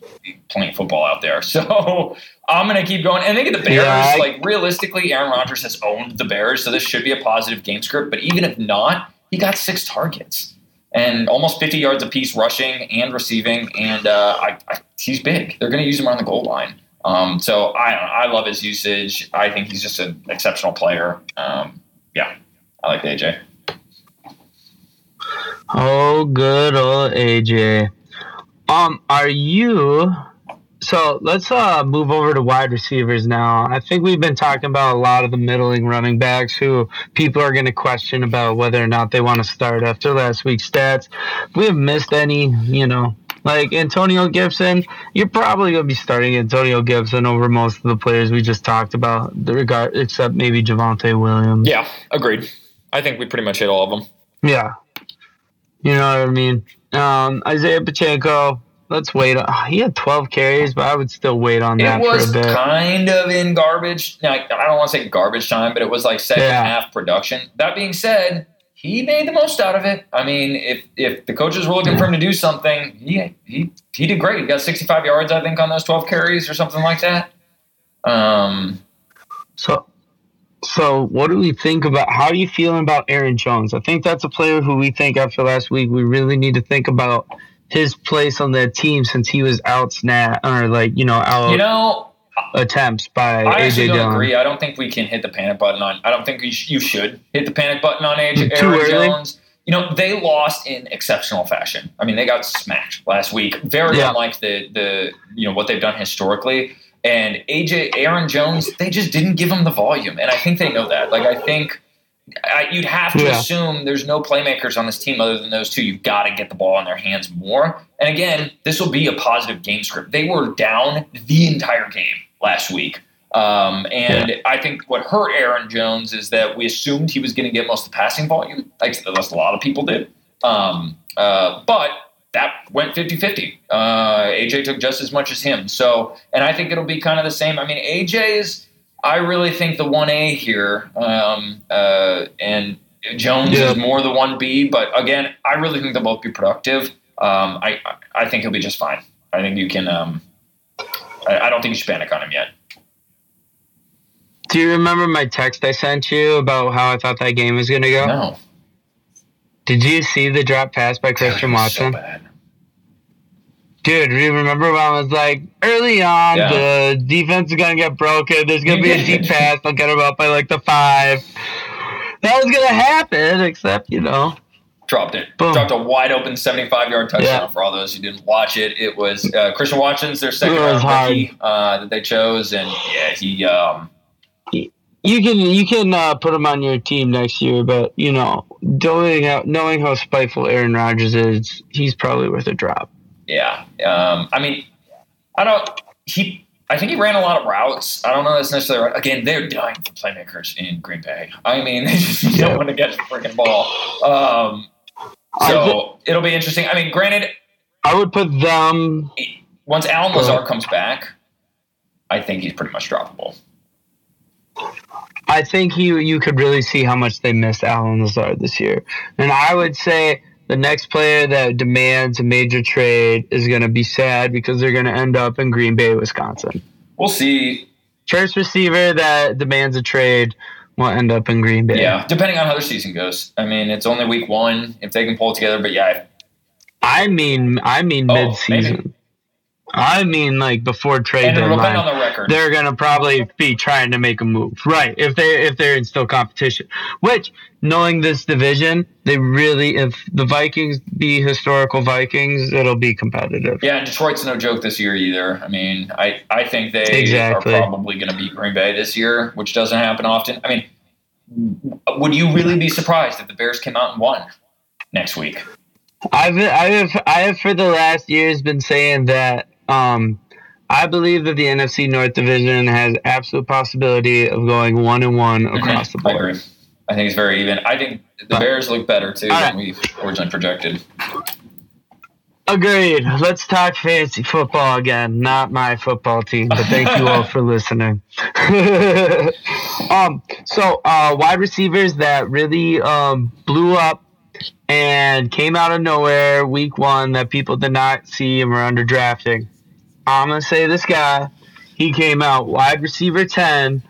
playing football out there. So I'm going to keep going. And think of the Bears. Yeah, I- like, realistically, Aaron Rodgers has owned the Bears, so this should be a positive game script. But even if not, he got six targets and almost 50 yards apiece rushing and receiving. And uh, I, I, he's big. They're going to use him around the goal line. Um, so I don't know. I love his usage. I think he's just an exceptional player. Um, yeah, I like AJ. Oh, good old AJ. Um, are you? So let's uh move over to wide receivers now. I think we've been talking about a lot of the middling running backs who people are going to question about whether or not they want to start after last week's stats. If we have missed any, you know, like Antonio Gibson, you're probably going to be starting Antonio Gibson over most of the players we just talked about, the regard except maybe Javonte Williams. Yeah, agreed. I think we pretty much hit all of them. Yeah. You know what I mean? Um, Isiah Pacheco, let's wait. on- He had 12 carries, but I would still wait on It that It was for a bit. kind of in garbage. Now, I don't want to say garbage time, but it was like second Yeah. half production. That being said, he made the most out of it. I mean, if if the coaches were looking for him to do something, he he he did great. He got 65 yards, I think, on those 12 carries or something like that. Um, so, so what do we think about? How are you feeling about Aaron Jones? I think that's a player who we think after last week we really need to think about his place on that team since he was out snap or like you know out you know attempts by I AJ actually don't Dillon. agree. I don't think we can hit the panic button on. I don't think you, sh- you should hit the panic button on AJ Too Aaron early? Jones. You know they lost in exceptional fashion. I mean they got smacked last week. Very Yeah. unlike the the you know what they've done historically. And AJ Aaron Jones, they just didn't give him the volume, and I think they know that. Like I think I, you'd have to Yeah. assume there's no playmakers on this team other than those two. You've got to get the ball in their hands more. And again, this will be a positive game script. They were down the entire game last week. Um, and I think what hurt Aaron Jones is that we assumed he was going to get most of the passing volume, like that's a lot of people did. Um, uh, but that went 50 50. Uh, AJ took just as much as him. So, and I think it'll be kind of the same. I mean, AJ is, I really think the 1A here, um, uh, and Jones Yeah. is more the 1B. But again, I really think they'll both be productive. Um, I, I think he'll be just fine. I think you can, um, I, I don't think you should panic on him yet. Do you remember my text I sent you about how I thought that game was going to go? No. Did you see the drop pass by Christian so Watson? bad. Dude, do you remember when I was like, early on, Yeah. the defense is going to get broken. There's going to be a deep pass. They'll get them up by like the five. That was going to happen, except, you know. dropped it. Boom. Dropped a wide open 75 yard touchdown Yeah. for all those who didn't watch it. It was uh, Christian Watson's their second round rookie uh, that they chose, and yeah, he. Um, You can you can uh, put him on your team next year, but you know, knowing how, knowing how spiteful Aaron Rodgers is, he's probably worth a drop. Yeah, um, I mean, I don't. He. I think he ran a lot of routes. I don't know that's necessarily right. Again, they're dying for playmakers in Green Bay. I mean, they just don't want to get the freaking ball. Um, so it'll be interesting. I mean, granted, I would put them. once Allen Lazard comes back, I think he's pretty much droppable. I think you you could really see how much they missed Allen Lazard this year, and I would say the next player that demands a major trade is going to be sad because they're going to end up in Green Bay, Wisconsin. We'll see. First receiver that demands a trade will end up in Green Bay. Yeah, depending on how their season goes. I mean, it's only week one if they can pull it together. But yeah, I mean, I mean Oh, mid-season. maybe. I mean, like before trade and deadline. depend on the record. they're gonna probably be trying to make a move, right? If they if they're in still competition, which knowing this division, they really if the Vikings be historical Vikings, it'll be competitive. Yeah, Detroit's no joke this year either. I mean, I, I think they Exactly. are probably going to beat Green Bay this year, which doesn't happen often. I mean, would you really be surprised if the Bears came out and won next week? I've I have I have for the last years been saying that um I believe that the NFC North division has absolute possibility of going one and one across the Mm-hmm. I board. I think it's very even. I think the Bears look better too than we originally projected. Agreed. Let's talk fantasy football again. Not my football team, but thank you all for listening. um, so uh, wide receivers that really um, blew up and came out of nowhere week one that people did not see and were under drafting. I'm gonna say this guy. He came out wide receiver ten.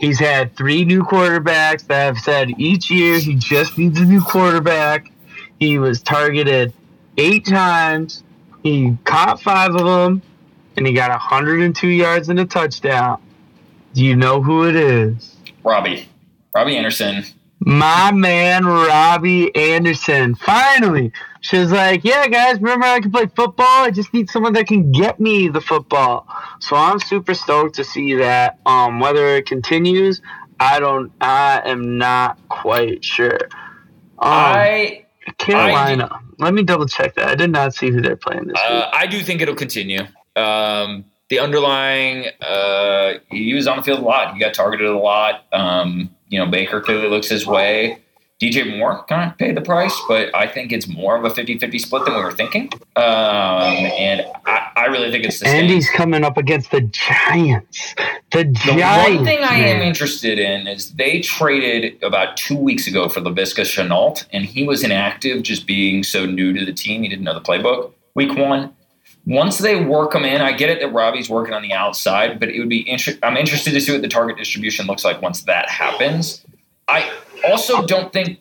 He's had three new quarterbacks that have said each year he just needs a new quarterback. He was targeted eight times. He caught five of them, and he got 102 yards and a touchdown. Do you know who it is? Robbie, Robbie Anderson. My man, Robbie Anderson. Finally, she was like, "Yeah, guys, remember I can play football. I just need someone that can get me the football." So I'm super stoked to see that. Um, whether it continues, I don't. I am not quite sure. Um, I Carolina. Let me double check that. I did not see who they're playing this week. Uh, I do think it'll continue. Um, the underlying, uh, he was on the field a lot. He got targeted a lot. Um, you know, Baker clearly looks his way. DJ Moore kind of paid the price, but I think it's more of a 50 50 split than we were thinking. Um, and I, I really think it's the And same. he's coming up against the Giants. The Giants. The one thing I am interested in is they traded about two weeks ago for Laviska Shenault, and he was inactive just being so new to the team. He didn't know the playbook week one. Once they work them in, I get it that Robbie's working on the outside, but it would be inter- I'm interested to see what the target distribution looks like once that happens. I also don't think.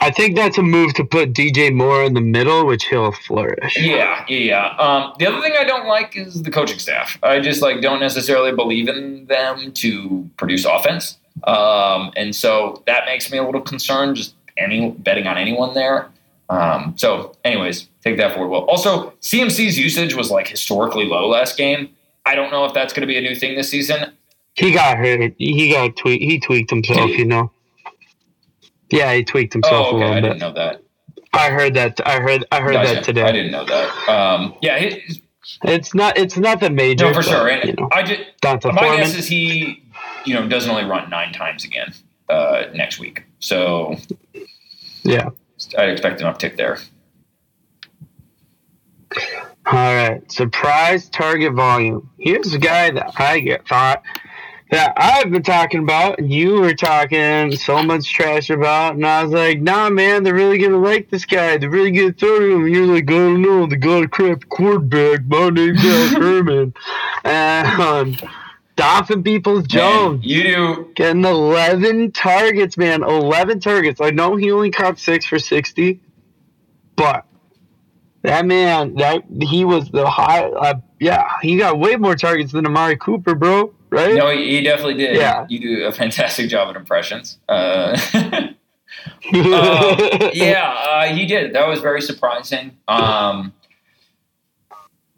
I think that's a move to put DJ Moore in the middle, which he'll flourish. Yeah, yeah, yeah. Um, the other thing I don't like is the coaching staff. I just like don't necessarily believe in them to produce offense, um, and so that makes me a little concerned. Just any betting on anyone there. Um, so, anyways, take that forward. Well, also CMC's usage was like historically low last game. I don't know if that's going to be a new thing this season. He got hurt. He got tweaked. He tweaked himself. You know. Yeah, he tweaked himself oh, okay. a little I bit. didn't know that. I heard that. I heard. I heard Gotcha. that today. I didn't know that. Um, yeah, he, It's not. It's not the major. no, for but, sure. And you know, I just my Foreman. guess is he, you know, doesn't only run nine times again uh, next week. So yeah. I'd expect an uptick there. All right. Surprise target volume. Here's a guy that I get thought that I've been talking about, and you were talking so much trash about, and I was like, nah, man, they're really gonna like this guy. They're really gonna throw to him. And you're like, I don't know. They got a crap quarterback. My name's Al Herman. And um, Dolphin Peoples Jones. You do. Getting 11 targets, man. 11 targets. I know he only caught six for 60, but that man, that he was the high. Uh, yeah, he got way more targets than Amari Cooper, bro. Right? No, he, he definitely did. Yeah. You do a fantastic job at impressions. Uh, uh, yeah, uh, he did. That was very surprising. Um,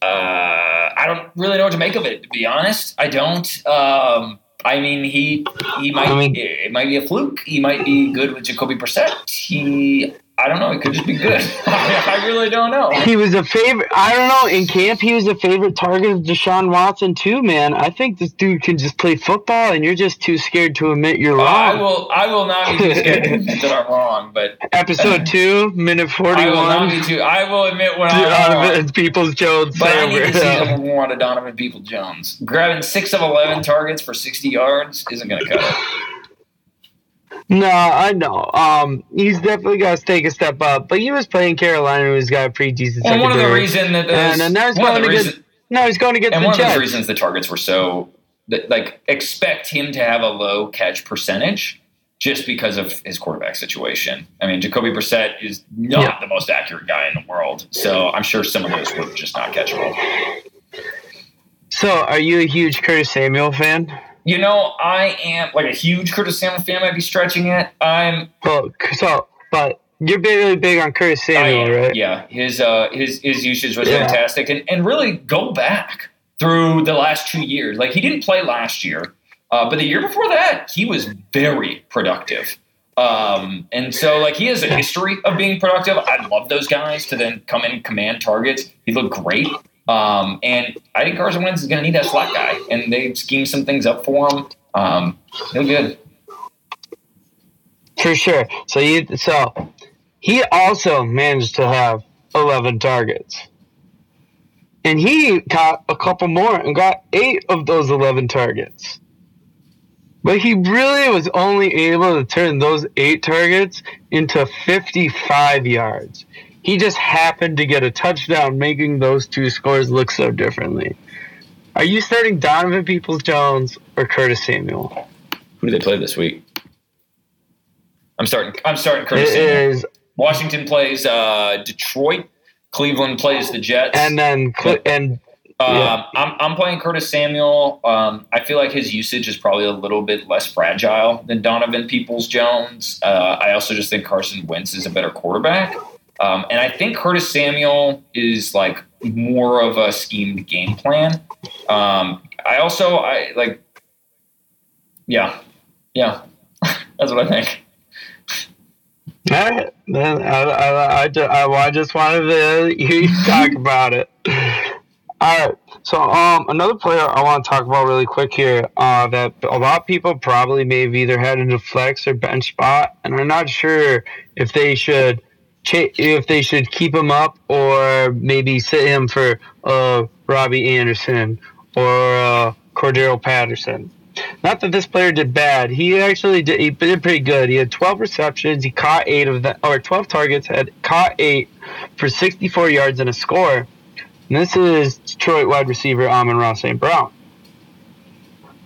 uh, I don't really know what to make of it, to be honest. I don't. Um, I mean, he he might it might be a fluke. He might be good with Jacoby Brissett. He I don't know. It could just be good. I really don't know. He was a favorite. I don't know. In camp, he was a favorite target of Deshaun Watson too, man. I think this dude can just play football, and you're just too scared to admit you're Uh, I wrong. will. I will not be too scared to admit that I'm wrong, but Episode two, minute forty-one. I will not be too. I will admit when I'm wrong. Donovan Peoples Jones. But I need to see number one to Donovan People Jones. Grabbing six of eleven targets for sixty yards isn't going to cut it. No, I know. Um, he's definitely got to take a step up. But he was playing Carolina, who's got a pretty decent And one of the reasons that And, and now he's of going the to reason, get. No, he's going to get and the one of Jets. those reasons the targets were so that, like expect him to have a low catch percentage just because of his quarterback situation. I mean, Jacoby Brissett is not Yeah. the most accurate guy in the world, so I'm sure some of those were just not catchable. So, are you a huge Curtis Samuel fan? You know, I am like a huge Curtis Samuel fan. I might be stretching it. I'm Well, so, but you're really big on Curtis Samuel, am, right? Yeah, his uh, his his usage was Yeah. fantastic, and and really go back through the last two years. Like he didn't play last year, uh, but the year before that, he was very productive. Um, and so like he has a history of being productive. I love those guys to then come in and command targets. He looked great. Um, and I think Carson Wentz is going to need that slot guy, and they scheme some things up for him. Um, he'll good. For sure. So you so he also managed to have eleven targets. And he caught a couple more and got eight of those eleven targets. But he really was only able to turn those eight targets into fifty-five yards. He just happened to get a touchdown, making those two scores look so differently. Are you starting Donovan Peoples Jones or Curtis Samuel? Who do they play this week? I'm starting. I'm starting It Curtis. Samuel. is Washington plays uh, Detroit. Cleveland plays the Jets. and then Cle- and um, yeah. I'm, I'm playing Curtis Samuel. Um, I feel like his usage is probably a little bit less fragile than Donovan Peoples Jones. Uh, I also just think Carson Wentz is a better quarterback. Um, and I think Curtis Samuel is like more of a schemed game plan. Um, I also I like, yeah, yeah, that's what I think. All right, then I, I, I, ju- I, I just wanted to you talk about it. All right, so um, another player I want to talk about really quick here uh, that a lot of people probably may have either had in a flex or bench spot, and I'm not sure if they should if they should keep him up or maybe sit him for uh, Robbie Anderson or uh, Cordero Patterson. Not that this player did bad. He actually did, he did pretty good. He had 12 receptions. He caught eight of them, or 12 targets, had caught eight for 64 yards and a score. And this is Detroit wide receiver Amon-Ra St. Brown.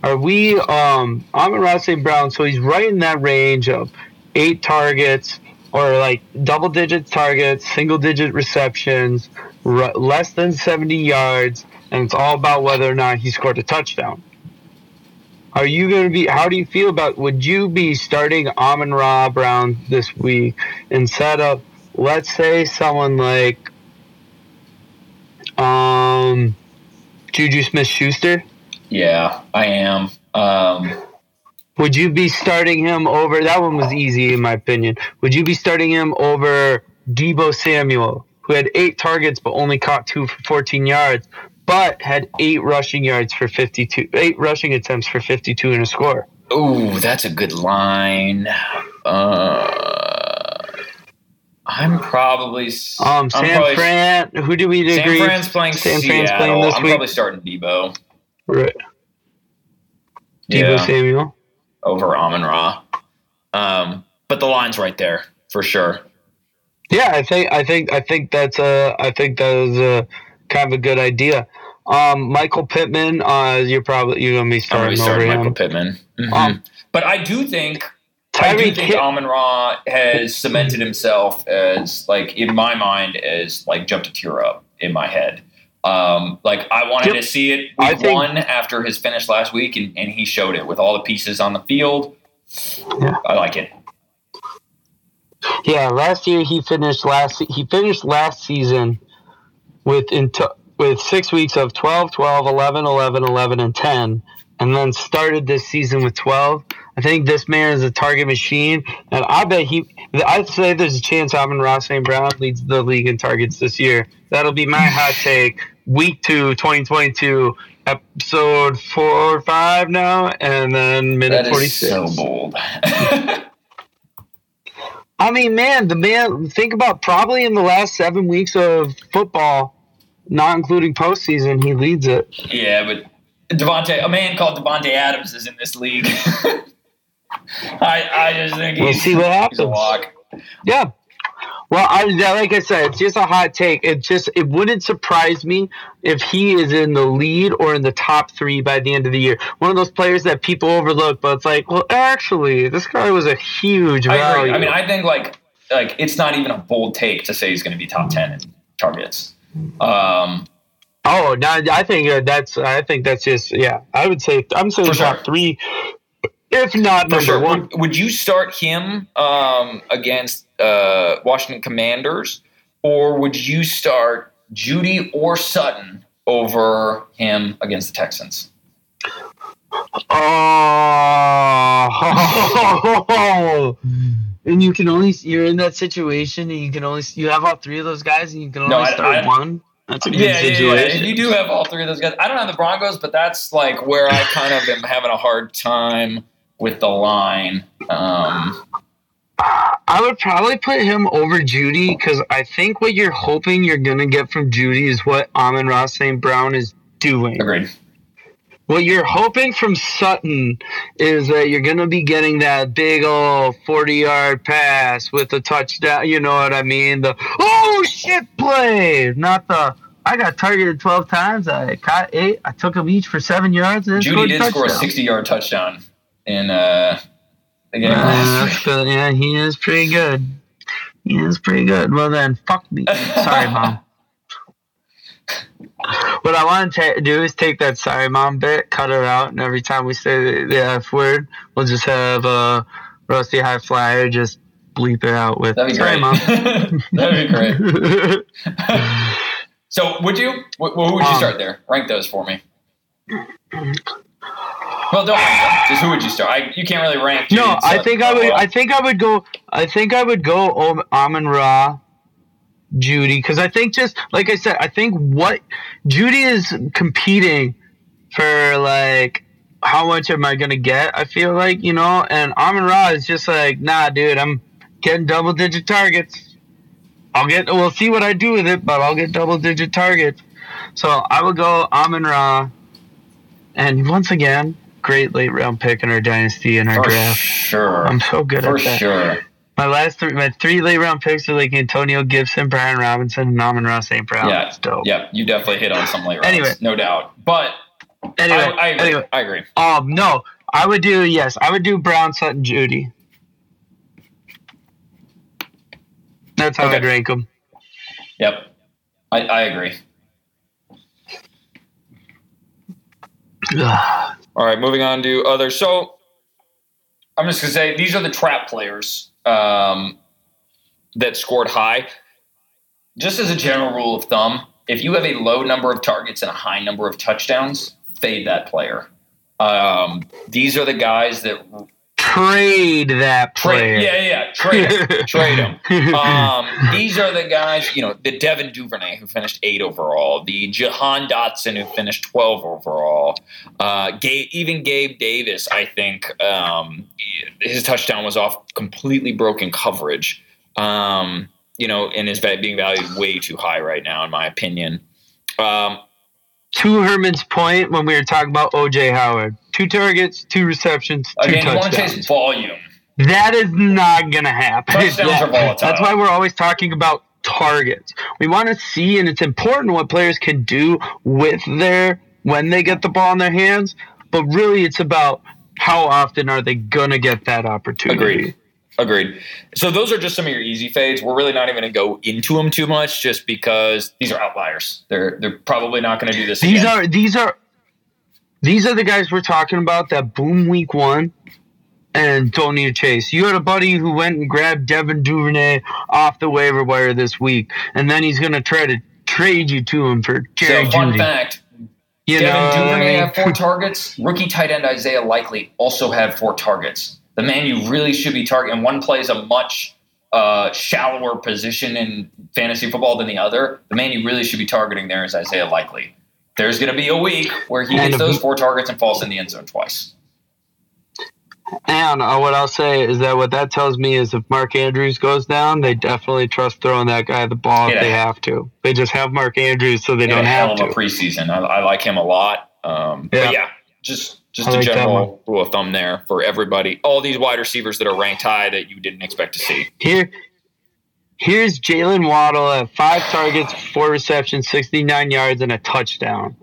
Are we um Amon-Ra St. Brown? So he's right in that range of eight targets or like double digit targets, single digit receptions, r- less than 70 yards, and it's all about whether or not he scored a touchdown. Are you going to be? How do you feel about? Would you be starting Amon Ra Brown this week instead of, let's say, someone like, um, Juju Smith Schuster? Yeah, I am. Um, Would you be starting him over? That one was easy in my opinion. Would you be starting him over Deebo Samuel, who had eight targets but only caught two for 14 yards, but had eight rushing yards for 52, eight rushing attempts for 52 and a score? ooh, that's a good line. Uh, I'm probably. Um, I'm San probably- Fran. Who do we San agree? Fran's playing San Seattle. Fran's playing this I'm week. probably starting Deebo. Right. Deebo Yeah, Samuel. Over Amon Ra. Um, but the line's right there for sure. Yeah, I think I think I think that's a I think that is a kind of a good idea. Um, Michael Pittman, uh, you're probably you're gonna be starting over starting him. Michael Pittman. Mhm. Um, but I do think I do think Hill- Amon Ra has cemented himself as like in my mind as like jumped a tier up in my head. Um, like I wanted Yep. to see it I week think- one after his finish last week, and, and he showed it with all the pieces on the field. Yeah. I like it. Yeah, last year he finished last he finished last season with into with 6 weeks of 12, 12, 11, 11, 11 and 10 and then started this season with 12. I think this man is a target machine and I bet he I'd say there's a chance Amon-Ra St. Brown leads the league in targets this year. That'll be my hot take. Week 2 2022 episode 4 or 5 now and then minute That is 46. so bold. I mean, man, the man. Think about probably in the last seven weeks of football, not including postseason, he leads it. yeah, but Davante, a man called Davante Adams is in this league. I I just think We'll he's, see what he's a happens. lock. Yeah. Well, I, like I said, it's just a hot take. It just it wouldn't surprise me if he is in the lead or in the top three by the end of the year. One of those players that people overlook, but it's like, well, actually, this guy was a huge I value. agree. I mean, I think like like it's not even a bold take to say he's going to be top ten in targets. Um, oh, no, I think uh, that's I think that's just yeah. I would say I'm saying top sure. three, if not for number sure. one. Would, would you start him um, against uh, Washington Commanders, or would you start Jeudy or Sutton over him against the Texans? Oh, and you can only you're in that situation, and you can only you have all three of those guys, and you can only No, start I- one. That's a good Yeah, yeah, yeah. situation. You do have all three of those guys, I don't have the Broncos, but that's like where I kind of am having a hard time with the line. Um, I would probably put him over Jeudy because I think what you're hoping you're gonna get from Jeudy is what Amon-Ra St. Brown is doing. agreed. What you're hoping from Sutton is that you're going to be getting that big old 40 yard pass with a touchdown. You know what I mean? The oh shit play, not the I got targeted 12 times. I caught eight. I took them each for seven yards. And Jeudy did score a 60 yard touchdown in uh, the game last yeah, he is pretty good. He is pretty good. Well then, fuck me. Sorry, mom. What I want to ta- do is take that "sorry, mom" bit, cut it out, and every time we say the, the F word, we'll just have uh, Rusty High Flyer just bleep it out with That'd be "sorry, great. That'd be great. So, would you? Wh- who would you Um, start there? Rank those for me. Well, don't rank them. Just who would you start? I, you can't really rank. No, I think I would. I think I would go. I think I would go Om- Amon Ra, Jeudy, because I think just like I said, I think what Jeudy is competing for, like how much am I gonna get? I feel like you know, and Amon Ra is just like, nah, dude, I'm getting double digit targets. I'll get. We'll see what I do with it, but I'll get double digit targets. So I would go Amon Ra, and once again, great late round pick in our dynasty in our for draft. sure. I'm so good for at that. For sure. My last three, my three late round picks are like Antonio Gibson, Brian Robinson, and Amon-Ra St. Brown. Yeah, That's dope. Yeah, you definitely hit on some late rounds. Anyway. no doubt. But Anyway, I, I agree. anyway, I agree. um, no, I would do yes, I would do Brown, Sutton, Jeudy. That's how Okay. I'd rank them. Yep, I, I agree. All right, moving on to others. So I'm just gonna say these are the trap players um, that scored high. Just as a general rule of thumb, if you have a low number of targets and a high number of touchdowns, fade that player. Um, these are the guys that Trade that player. trade. Yeah, yeah, trade them. trade them. Um, these are the guys, you know, the Devin Duvernay who finished eight overall, the Jahan Dotson who finished twelve overall, uh, Gabe, even Gabe Davis. I think um, his touchdown was off completely broken coverage. Um, you know, and is being valued way too high right now, in my opinion. Um, to Herman's point when we were talking about OJ Howard, two targets, two receptions, two again, you want to touchdowns. chase volume. That is not going to happen. Touchdowns Yeah. are volatile. That's why we're always talking about targets. We want to see, and it's important what players can do with their when they get the ball in their hands. But really, it's about how often are they going to get that opportunity. Agreed. Agreed. So those are just some of your easy fades. We're really not even going to go into them too much, just because these are outliers. They're they're probably not going to do this. These again. are these are these are the guys we're talking about that boom week one and don't need to chase. You had a buddy who went and grabbed Devin Duvernay off the waiver wire this week, and then he's going to try to trade you to him for Jerry so fun Jeudy. fact: You Devin know what I Duvernay mean? had four targets. Rookie tight end Isaiah Likely also had four targets. The man you really should be targeting. One plays a much uh, shallower position in fantasy football than the other. The man you really should be targeting there is Isaiah Likely. There's going to be a week where he And gets those four targets and falls in the end zone twice. And uh, what I'll say is that what that tells me is if Mark Andrews goes down, they definitely trust throwing that guy the ball if they have to. They just have Mark Andrews, so they He had don't have to. preseason. I, I like him a lot. Um, Yeah. But yeah, just just I a like general rule of thumb there for everybody. All these wide receivers that are ranked high that you didn't expect to see. Here, here's Jalen Waddle at five targets, four receptions, 69 yards, and a touchdown.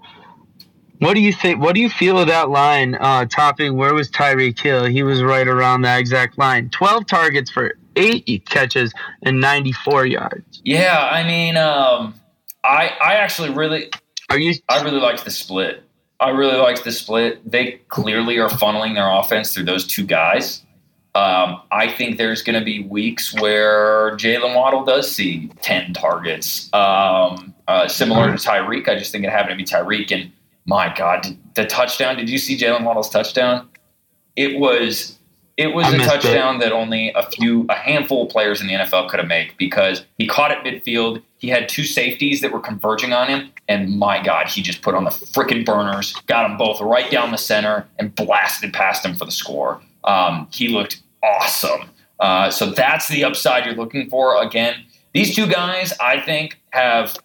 What do you think? What do you feel of that line uh, topping? Where was Tyreek Hill? He was right around that exact line. 12 targets for eight catches and 94 yards. Yeah, I mean, um, I I actually really Are you? I really liked the split. I really liked the split. They clearly are funneling their offense through those two guys. Um, I think there's going to be weeks where Jalen Waddle does see 10 targets, um, uh, similar to Tyreek. I just think it happened to be Tyreek. And my God, the touchdown! Did you see Jalen Waddle's touchdown? It was it was I a missed it. touchdown that only a few, a handful of players in the NFL could have made because he caught it midfield. He had two safeties that were converging on him, and my God, he just put on the freaking burners, got them both right down the center, and blasted past him for the score. Um, he looked awesome. Uh, so that's the upside you're looking for. Again, these two guys, I think, have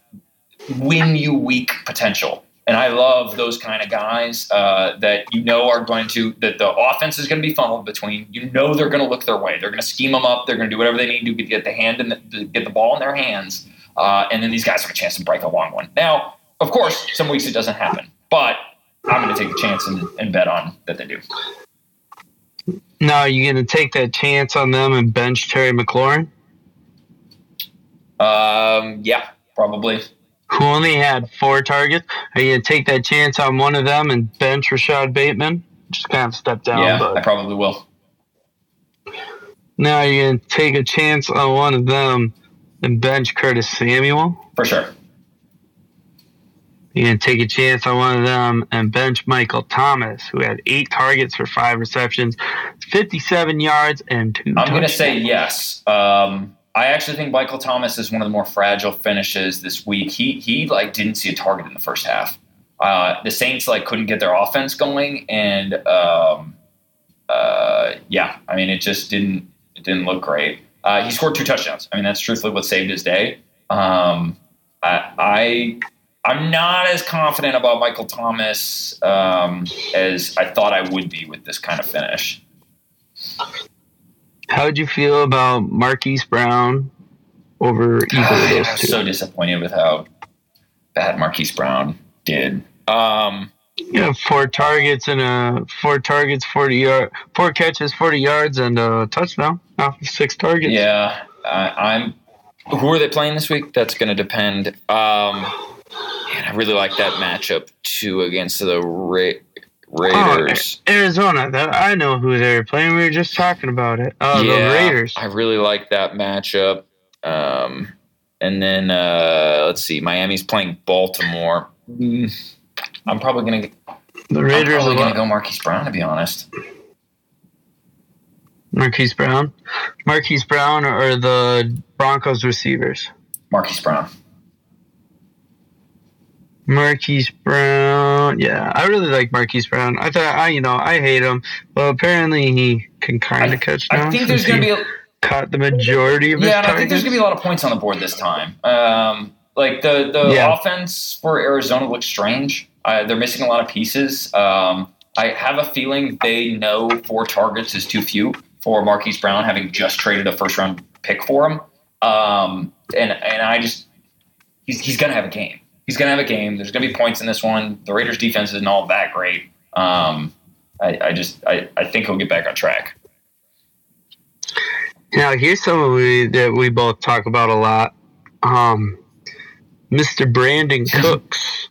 win you week potential. And I love those kind of guys uh, that you know are going to that the offense is going to be funneled between. You know they're going to look their way. They're going to scheme them up. They're going to do whatever they need to do to get the hand and get the ball in their hands. Uh, and then these guys have a chance to break a long one. Now, of course, some weeks it doesn't happen, but I'm going to take a chance and, and bet on that they do. No, you're going to take that chance on them and bench Terry McLaurin, Um, yeah, probably. Who only had four targets. Are you going to take that chance on one of them and bench Rashod Bateman? Just kind of step down. yeah, but I probably will. Now you're going to take a chance on one of them and bench Curtis Samuel. For sure. You're going to take a chance on one of them and bench Michael Thomas, who had eight targets for five receptions, 57 yards, and two. I'm going to say yes. Um, I actually think Michael Thomas is one of the more fragile finishes this week. He he like didn't see a target in the first half. Uh, the Saints like couldn't get their offense going, and um, uh, yeah, I mean it just didn't it didn't look great. Uh, he scored two touchdowns. I mean that's truthfully what saved his day. Um, I, I I'm not as confident about Michael Thomas um, as I thought I would be with this kind of finish. How'd you feel about Marquise Brown over either of those I'm two? so disappointed with how bad Marquise Brown did. Um, Yeah, four targets and a four targets, forty yard, four catches, forty yards, and a touchdown off of six targets. yeah, I, I'm. Who are they playing this week? That's going to depend. Um, man, I really like that matchup too against the Ra- Raiders. Oh, Arizona. That I know who they're playing. We were just talking about it. Oh, yeah, the Raiders. I really like that matchup. Um, and then uh, let's see, Miami's playing Baltimore. Mm, I'm probably gonna. The Raiders I'm probably gonna go Marquise Brown to be honest. Marquise Brown, Marquise Brown, or the Broncos receivers. Marquise Brown. Marquise Brown. Yeah, I really like Marquise Brown. I thought I, you know, I hate him, but apparently he can kind of catch I think there's gonna be a, caught the majority of yeah, and I think there's gonna be a lot of points on the board this time. Um, like the the Yeah. offense for Arizona looks strange. Uh, they're missing a lot of pieces. Um, I have a feeling they know four targets is too few for Marquise Brown, having just traded a first round pick for him. Um, and and I just he's he's gonna have a game. He's gonna have a game. There's gonna be points in this one. The Raiders defense isn't all that great. Um, I, I just I, I think he'll get back on track. Now, here's we, that we both talk about a lot. Um, Mr. Brandin Cooks.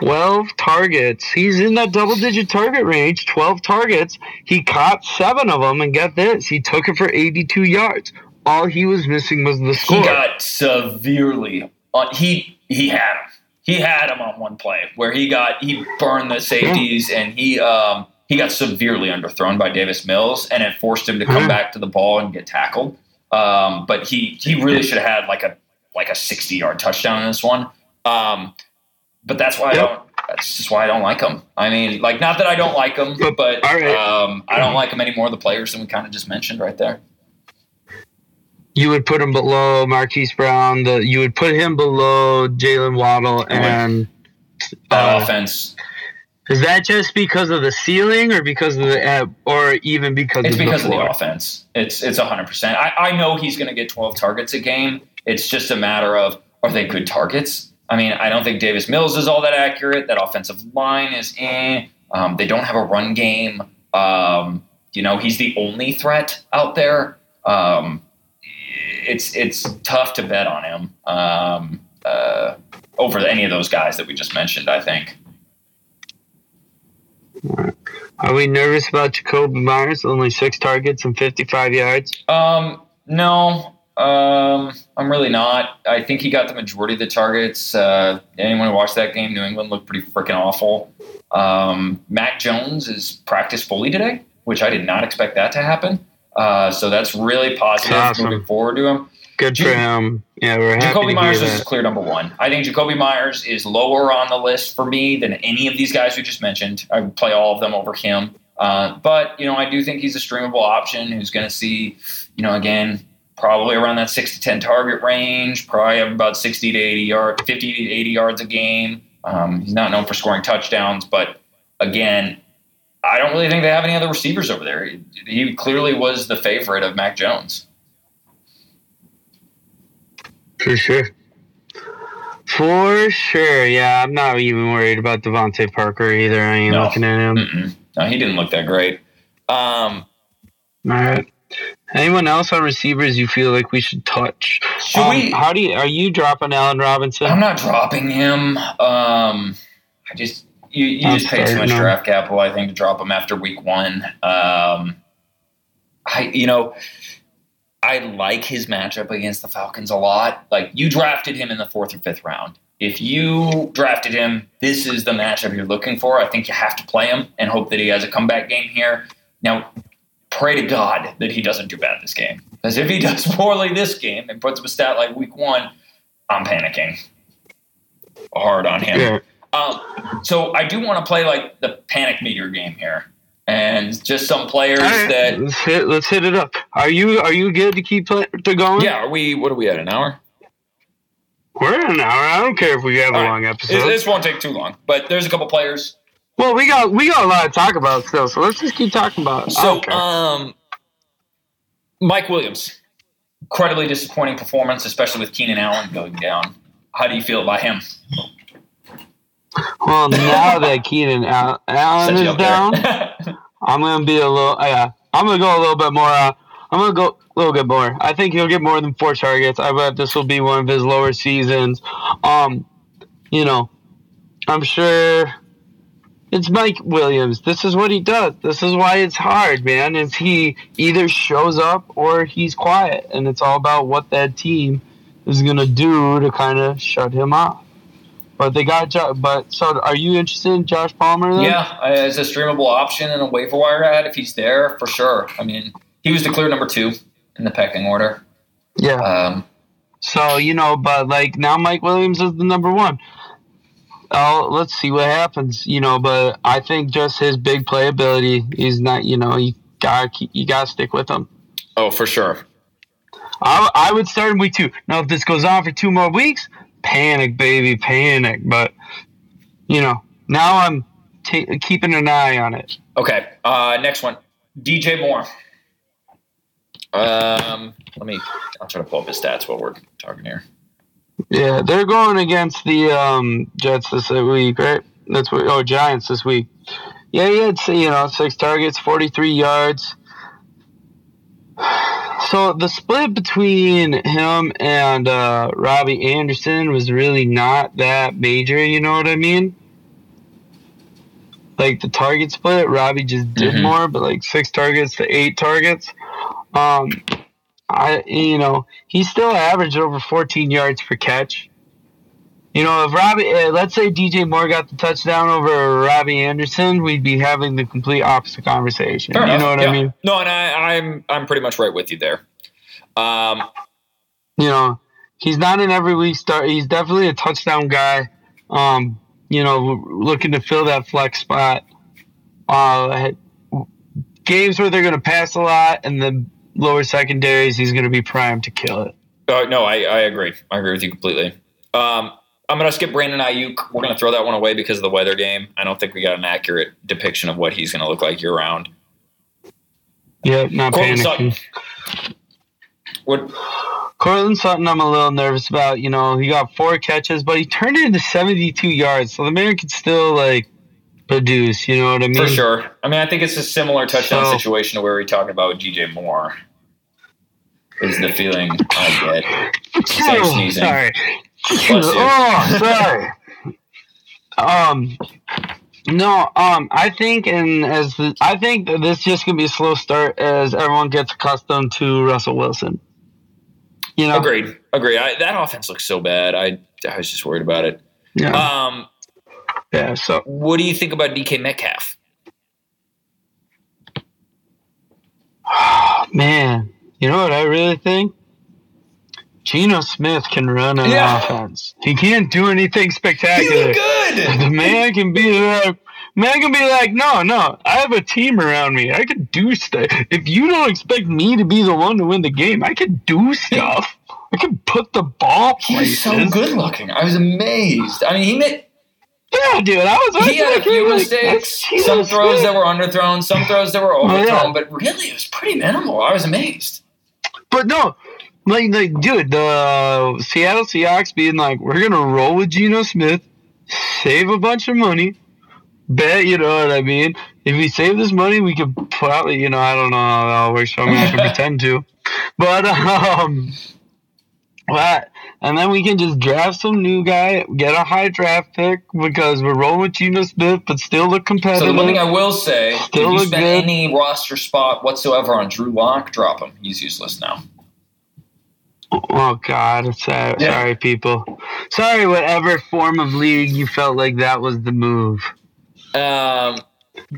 12 targets. He's in that double digit target range. 12 targets. He caught seven of them, and get this, he took it for 82 yards. All he was missing was the score. He got severely on. He he had him. He had him on one play where he got he burned the safeties and he um he got severely underthrown by Davis Mills and it forced him to come back to the ball and get tackled. Um, but he he really should have had like a like a sixty yard touchdown in this one. Um, but that's why I don't. That's just why I don't like him. I mean, like not that I don't like him, But- but um, I don't like him any more of the players than we kind of just mentioned right there. You would put him below Marquise Brown. The, you would put him below Jalen Waddle. And That uh, offense is that just because of the ceiling or because of the, uh, or even because It's of because the of the offense. It's it's hundred percent. I, I know he's going to get twelve targets a game. It's just a matter of are they good targets? I mean, I don't think Davis Mills is all that accurate. That offensive line is eh. Um, they don't have a run game. Um, you know, he's the only threat out there. Um, it's it's tough to bet on him um, uh, over any of those guys that we just mentioned. I think. Are we nervous about Jakobi Meyers? Only six targets and 55 yards. Um, no, um, I'm really not. I think he got the majority of the targets. Uh, anyone who watched that game, New England looked pretty freaking awful. Um, Mac Jones is practiced fully today, which I did not expect that to happen. Uh, so that's really positive Awesome. moving forward to him. Good for him. Yeah, we're happy Jakobi Meyers is clear number one. I think Jakobi Meyers is lower on the list for me than any of these guys we just mentioned. I would play all of them over him. Uh, but, you know, I do think he's a streamable option who's going to see, you know, again, probably around that six to 10 target range, probably about 60 to 80 yards, 50 to 80 yards a game. Um, he's not known for scoring touchdowns, but again, I don't really think they have any other receivers over there. He, he clearly was the favorite of Mac Jones. For sure. For sure. Yeah, I'm not even worried about DeVante Parker either. I ain't No. looking at him. Mm-mm. No, he didn't look that great. Um, All right. Anyone else on receivers you feel like we should touch? should Um, we? How do you, are you dropping Allen Robinson? I'm not dropping him. Um, I just you, you just pay too much no. draft capital, I think, to drop him after week one. Um, I you know, I like his matchup against the Falcons a lot. Like you drafted him in the fourth or fifth round. If you drafted him, this is the matchup you're looking for. I think you have to play him and hope that he has a comeback game here. Now, pray to God that he doesn't do bad this game. Because if he does poorly this game and puts up a stat like week one, I'm panicking hard on him. Yeah. Um, so I do want to play like the panic meter game here, and just some players right, that. let's hit let's hit it up. Are you are you good to keep play, to going? Yeah, are we? What are we at? An hour? We're in an hour. I don't care if we have a All right. long episode. this won't take too long, but there's a couple players. well, we got we got a lot to talk about still, so let's just keep talking about. it. So, um, Mike Williams, incredibly disappointing performance, especially with Keenan Allen going down. How do you feel about him? Well, now that Keenan Allen is down, I'm gonna be a little. Yeah, I'm gonna go a little bit more. Uh, I'm gonna go a little bit more. I think he'll get more than four targets. I bet this will be one of his lower seasons. Um, you know, I'm sure it's Mike Williams. This is what he does. This is why it's hard, man. Is he either shows up or he's quiet, and it's all about what that team is gonna do to kind of shut him off. But they got, but so are you interested in Josh Palmer? Then? Yeah, as a streamable option and a waiver wire ad if he's there for sure. I mean, he was the clear number two in the pecking order. Yeah. Um, so you know, but like now Mike Williams is the number one. Oh, let's see what happens. You know, but I think just his big playability, he's not. You know, you got you got to stick with him. Oh, for sure. I, I would start in week two. Now, if this goes on for two more weeks, panic, baby, panic. But you know, now I'm t- keeping an eye on it. Okay. Uh, next one, DJ Moore. Um, let me. I'll try to pull up his stats while we're talking here. Yeah, they're going against the um, Jets this week, right? That's what. Oh, Giants this week. Yeah, he had you know six targets, forty three yards. So the split between him and uh, Robbie Anderson was really not that major. You know what I mean? Like the target split, Robbie just did mm-hmm. more, but like six targets to eight targets. Um, I you know he still averaged over 14 yards per catch. You know, if Robbie, uh, let's say DJ Moore got the touchdown over Robbie Anderson, we'd be having the complete opposite conversation. Fair you enough. know what yeah. I mean? No, and I, I'm I'm pretty much right with you there. Um, you know, he's not an every week start. He's definitely a touchdown guy. Um, you know, looking to fill that flex spot. Uh, games where they're going to pass a lot and the lower secondaries, he's going to be primed to kill it. Uh, no, I, I agree. I agree with you completely. Um, I'm going to skip Brandon Aiyuk. We're going to throw that one away because of the weather game. I don't think we got an accurate depiction of what he's going to look like year round. Yeah, not Courtland panicking. Sutton. What? Courtland Sutton, I'm a little nervous about. You know, he got four catches, but he turned it into 72 yards, so the man could still like produce. You know what I mean? For sure. I mean, I think it's a similar touchdown so, situation to where we talking about with DJ Moore. Is the feeling I get? Sorry. Oh, sorry. um, no, um, I think, and as the, I think that this just gonna be a slow start as everyone gets accustomed to Russell Wilson. You know, agreed, agreed. I, that offense looks so bad. I, I was just worried about it. Yeah. Um, yeah. So, what do you think about DK Metcalf? Man, you know what I really think? Geno Smith can run an yeah. offense. He can't do anything spectacular. good. The man can be like, man can be like, no, no, I have a team around me. I can do stuff. If you don't expect me to be the one to win the game, I can do stuff. I can put the ball places. He's so good looking. I was amazed. I mean, he made. Yeah, dude, I was. He had a few like, mistakes. Some throws that were underthrown, some throws that were overthrown, oh, yeah. but really, it was pretty minimal. I was amazed. But no, like, like, dude, the Seattle Seahawks being like, we're gonna roll with Geno Smith, save a bunch of money, bet, you know what I mean? If we save this money, we could probably, you know, I don't know how that all works, so I'm gonna to pretend to. But, um, what? And then we can just draft some new guy, get a high draft pick because we're rolling with Geno Smith, but still look competitive. So the one thing I will say, still if you spend good. any roster spot whatsoever on Drew Lock, drop him. He's useless now. Oh God, sorry, yeah. sorry, people. Sorry, whatever form of league you felt like that was the move. Um,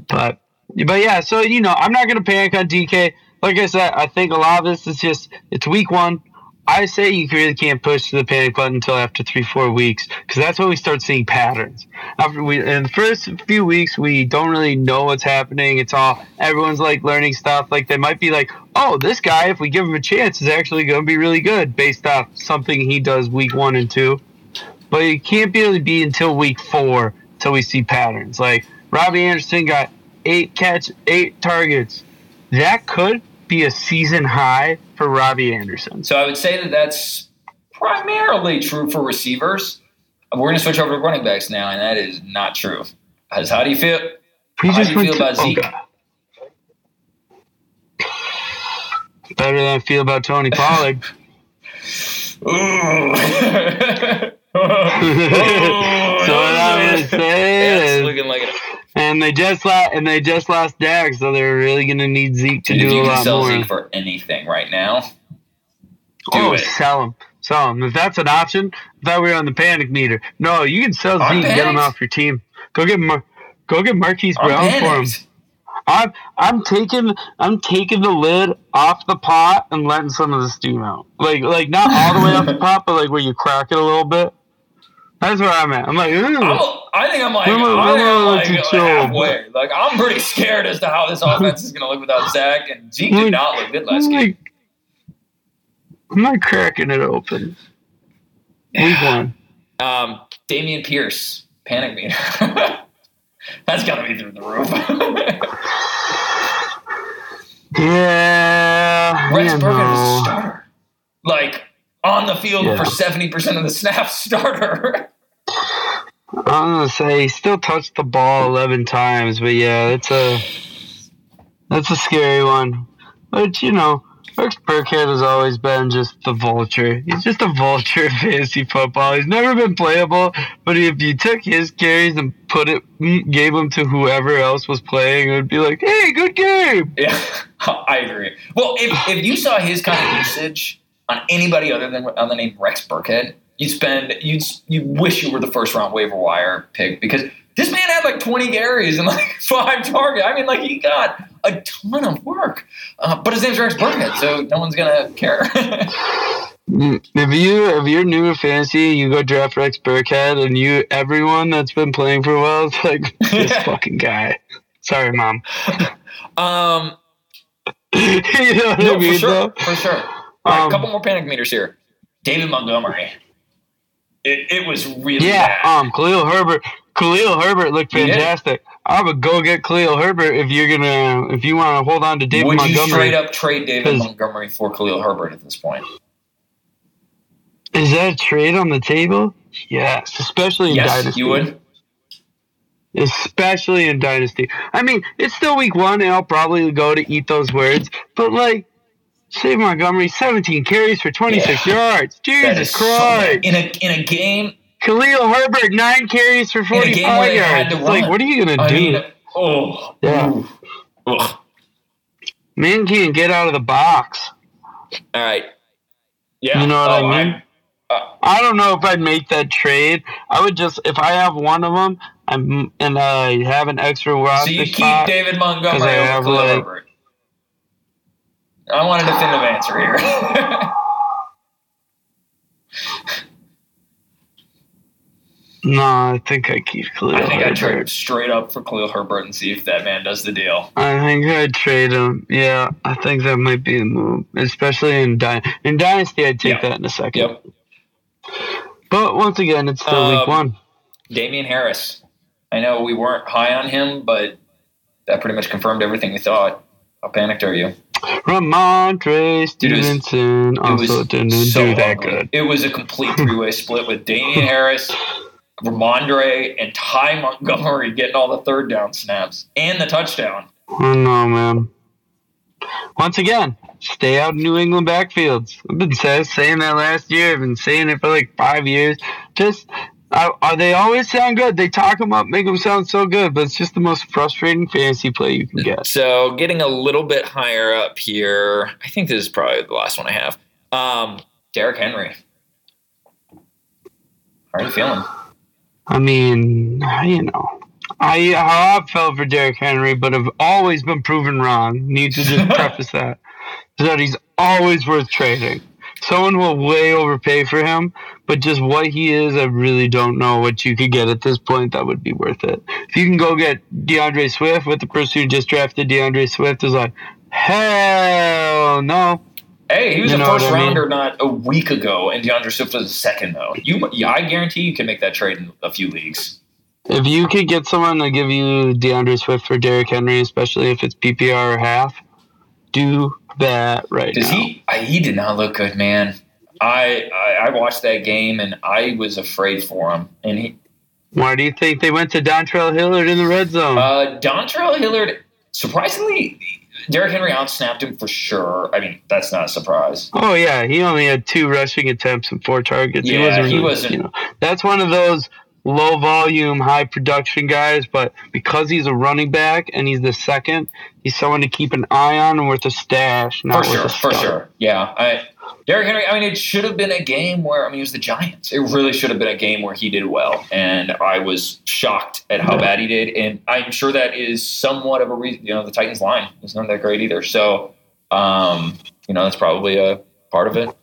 but but yeah, so you know, I'm not gonna panic on DK. Like I said, I think a lot of this is just it's week one. I say you really can't push the panic button until after three, four weeks, because that's when we start seeing patterns. After we, in the first few weeks, we don't really know what's happening. It's all everyone's like learning stuff. Like they might be like, "Oh, this guy, if we give him a chance, is actually going to be really good," based off something he does week one and two. But it can't really be until week four till we see patterns. Like Robbie Anderson got eight catch, eight targets. That could be a season high for Robbie Anderson. So I would say that that's primarily true for receivers. We're going to switch over to running backs now, and that is not true. Because how do you feel? He how do you feel about Zeke? Better than I feel about Tony Pollard. Ooh. so what I'm gonna say Yeah, is, looking like it. And they just lost, and they just lost Dak, so they're really gonna need Zeke to if do you a can lot sell more. Zeke for anything right now, do oh, it. sell him, sell him. If that's an option, I thought we were on the panic meter. No, you can sell Zeke, and get him off your team. Go get Mar- go get Marquise Brown for him. I'm I'm taking I'm taking the lid off the pot and letting some of the steam out. Like like not all the way off the pot, but like where you crack it a little bit. That's where I'm at. I'm like, ooh. I'm a, I think I'm like, I'm a- I think I'm like little chill. halfway. Like I'm pretty scared as to how this offense is going to look without Zach and Zeke did not look good last I'm game. like, I'm not cracking it open. Week one. Um, Dameon Pierce, panic meter. That's got to be through the roof. Yeah. Rex Burkhead was a starter, like on the field Yeah. for seventy percent of the snaps. Starter. I'm gonna say he still touched the ball eleven times, but yeah, it's a that's a scary one. But you know, Rex Burkhead has always been just the vulture. He's just a vulture of fantasy football. He's never been playable, but if you took his carries and put it, mm, gave them to whoever else was playing, it would be like, hey, good game. Yeah, I agree. Well, if, if you saw his kind of usage on anybody other than on the name Rex Burkhead, you'd spend you'd you wish you were the first round waiver wire pick because this man had like 20 carries and like five targets. I mean, like he got a ton of work. Uh, but his name's Rex Burkhead, so no one's gonna care. If you if you're new to fantasy, you go draft Rex Burkhead, and you everyone that's been playing for a while is like this fucking guy. Sorry, mom. um, you know what I no, for sure, though? for sure. All right, a Um, couple more panic meters here. David Montgomery. It, it was really Yeah, bad. um, Khalil Herbert. Khalil Herbert looked fantastic. I would go get Khalil Herbert if you're gonna if you want to hold on to David Would you Montgomery. straight up trade David Montgomery for Khalil Herbert at this point? Is that a trade on the table? Yes, especially in Yes, dynasty. you would. especially in dynasty. I mean, it's still week one, and I'll probably go to eat those words. But like, say Montgomery, seventeen carries for twenty six yards. Jesus so. Christ! in a in a game. Khalil Herbert, nine carries for a game where five had yards. to Like, what are you gonna do? mean, oh Yeah. Ugh. Man can't get out of the box. All right. Yeah. You know what Oh, I mean? Uh, I don't know if I'd make that trade. I would just if I have one of them, I'm and I have an extra so you keep. David Montgomery over Khalil like- Herbert. I want a definitive answer here. no, I think I keep Khalil I think I'd trade him straight up for Khalil Herbert and see if that man does the deal. I think I'd trade him. Yeah, I think that might be a move, especially in dy- in dynasty. I'd take Yeah. that in a second. Yep. But once again, it's still week Um, one. Damien Harris. I know we weren't high on him, but that pretty much confirmed everything we thought. How panicked are you? Rhamondre Dude, it was- Stevenson It also didn't so do that ugly. good. It was a complete three-way split with Damien Harris, Rhamondre, and Ty Montgomery getting all the third down snaps and the touchdown. Oh no, man. Once again, stay out of New England backfields. I've been saying that last year. I've been saying it for like five years. Just are they always sound good? They talk them up, make them sound so good, but it's just the most frustrating fantasy play you can get. So getting a little bit higher up here, I think this is probably the last one I have. Um, Derrick Henry. How are you feeling? I mean, you know, I have felt for Derrick Henry, but have always been proven wrong. Need to just preface that that he's always worth trading. Someone will way overpay for him, but just what he is, I really don't know what you could get at this point that would be worth it. If you can go get D'Andre Swift with the person who just drafted D'Andre Swift, is like, hell no. Hey, he was You a first I mean? rounder not a week ago, and D'Andre Swift was a second though. You, yeah, I guarantee you can make that trade in a few leagues. If you could get someone to give you D'Andre Swift for Derrick Henry, especially if it's PPR or half, do that right Because now. he I, he did not look good, man. I, I I watched that game and I was afraid for him. And he Why do you think they went to Dontrell Hilliard in the red zone? uh, Dontrell Hilliard surprisingly Derrick Henry outsnapped him for sure. I mean, that's not a surprise. oh yeah, he only had two rushing attempts and four targets. he Yeah, wasn't. he wasn't- You know, that's one of those low volume, high production guys. But because he's a running back and he's the second, he's someone to keep an eye on and worth a stash. Not For worth sure, a for sure. Yeah. I, Derrick Henry, I mean, it should have been a game where, I mean, it was the Giants. It really should have been a game where he did well. And I was shocked at how bad he did. And I'm sure that is somewhat of a reason, you know, the Titans line is not that great either. So, um, you know, that's probably a part of it.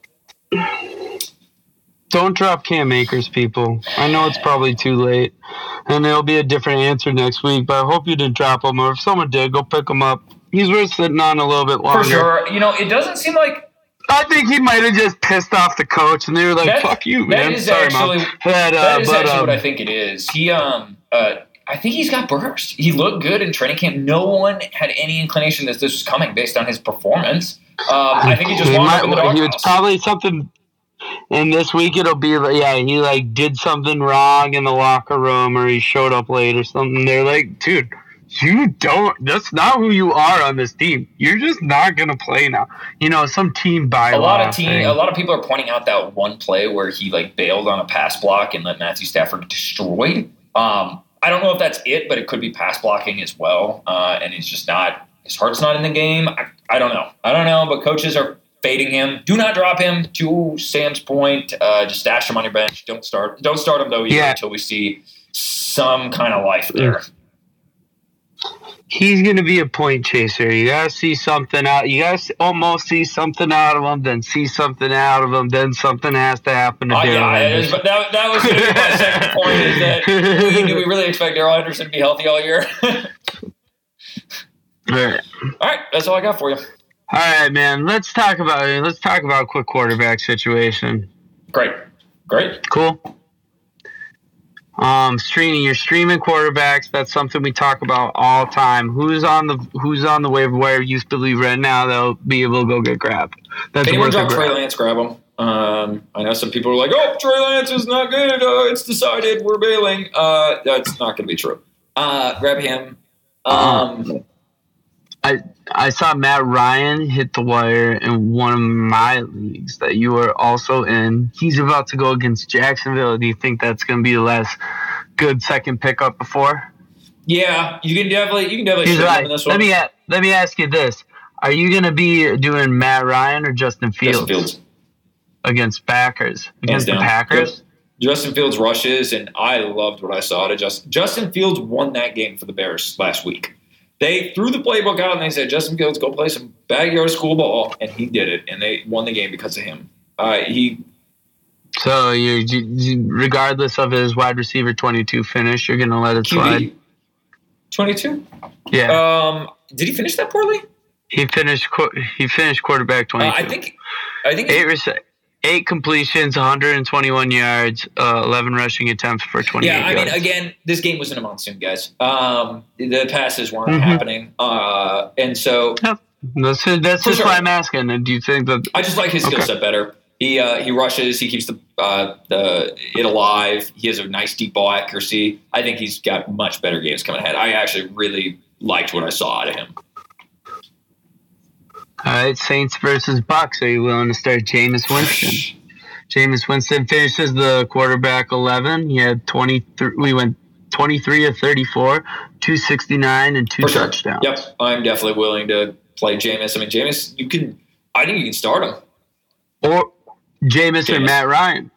Don't drop Cam Akers, people. I know it's probably too late, and there'll be a different answer next week. But I hope you didn't drop him, or if someone did, go pick him up. He's worth sitting on a little bit longer. For sure. You know, it doesn't seem like I think he might have just pissed off the coach, and they were like, That- "Fuck you, man." is Sorry, actually- mom. But, uh, that is but, actually um, what I think it is. He, um, uh, I think he's got burst. He looked good in training camp. No one had any inclination that this was coming based on his performance. Um, I think he just he might- up in the he-. It's probably something. And this week it'll be like, yeah, he like did something wrong in the locker room, or he showed up late or something. They're like, dude, you don't. That's not who you are on this team. You're just not gonna play now. You know, some team by a lot of team, a lot of people are pointing out that one play where he like bailed on a pass block and let Matthew Stafford destroyed. Um, I don't know if that's it, but it could be pass blocking as well. Uh, and he's just not his heart's not in the game. I, I don't know. I don't know, but coaches are fading him. Do not drop him. To Sam's point, uh, just stash him on your bench. Don't start. Don't start him though either Yeah. until we see some kind of life there. He's gonna be a point chaser. You gotta see something out. You gotta almost see something out of him, then see something out of him, then something has to happen to Uh, Darrell yeah, it is, Henderson. but that, that was be my second point. Is that do we really expect Darrell Henderson to be healthy all year? All right. all right, that's all I got for you. All right, man. Let's talk about it. Let's talk about a quick quarterback situation. Great, great. Cool. Um, streaming You're streaming quarterbacks. That's something we talk about all time. Who's on the Who's on the waiver wire? You believe right now they'll be able to go get grabbed. That's anyone drop Trey. Lance, grab him. Um, I know some people are like, "Oh, Trey Lance is not good. Uh, it's decided. We're bailing." Uh, that's not going to be true. Uh, grab him. Um, I saw Matt Ryan hit the wire in one of my leagues that you are also in. He's about to go against Jacksonville. Do you think that's going to be the last good second pickup before? yeah, you can definitely you can definitely right. in this Let me let me ask you this: Are you going to be doing Matt Ryan or Justin Fields, Justin Fields. against Packers against the. Packers? Justin Fields rushes, and I loved what I saw. To Justin Justin Fields won that game for the Bears last week. They threw the playbook out and they said, "Justin Fields, go play some backyard school ball," and he did it, and they won the game because of him. Uh, he So you, you, regardless of his wide receiver twenty-two finish, you're going to let it slide. Twenty two. Yeah, Um, did he finish that poorly? he finished. He finished quarterback Uh. I think. I think. eight rece- eight completions, 121 yards, uh, 11 rushing attempts for 28 Yeah, I mean, again, this game was in a monsoon, guys. Um, the passes weren't Mhm. happening, uh, and so that's that's just sure. why I'm asking. And do you think that? I just like his skill set better. He uh, he rushes. He keeps the uh, the it alive. He has a nice deep ball accuracy. I think he's got much better games coming ahead. I actually really liked what I saw out of him. All right, Saints versus Bucks. Are you willing to start Jameis Winston? Jameis Winston finishes the quarterback 11. He had 23. We went 23 of 34, 269 and two For sure. touchdowns. Yep, I'm definitely willing to play Jameis. I mean, Jameis, you can. I think you can start him. Or Jameis or Matt Ryan.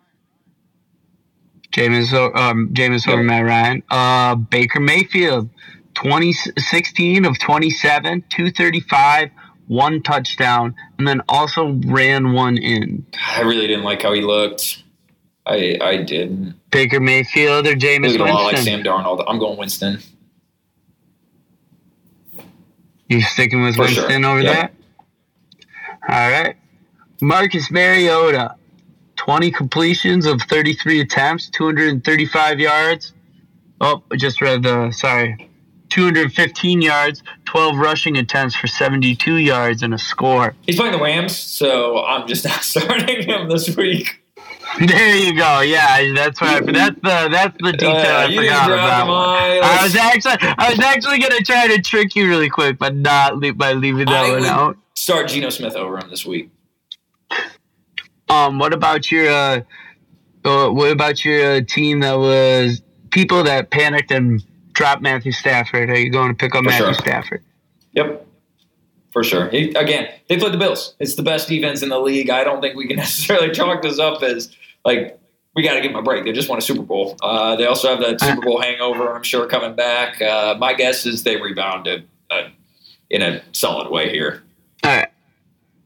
Jameis, o- um, Jameis over Yep. Matt Ryan. Uh, Baker Mayfield, 20, 16 of 27, 235, one touchdown, and then also ran one in. I really didn't like how he looked. I I didn't. Baker Mayfield or Jameis a lot like Sam Darnold. I'm going Winston. You sticking with For sure. Winston over Yep. that? All right. Marcus Mariota, 20 completions of 33 attempts, 235 yards. Oh, I just read the, sorry, 215 yards, 12 rushing attempts for 72 yards and a score. He's playing the Rams, so I'm just not starting him this week. There you go. Yeah, that's right. That's the that's the detail uh, I forgot about. I was actually I was actually gonna try to trick you really quick, but not by leaving that I one out. Start Geno Smith over him this week. Um, what about your uh, uh what about your uh, team that was people that panicked and dropped Matthew Stafford? Are you going to pick up For Matthew sure. Stafford? Yep. For sure. He, again, they played the Bills. It's the best defense in the league. I don't think we can necessarily chalk this up as like we got to give them a break. They just won a Super Bowl. Uh, they also have that Super Bowl hangover. I'm sure coming back. Uh, my guess is they rebounded uh, in a solid way here.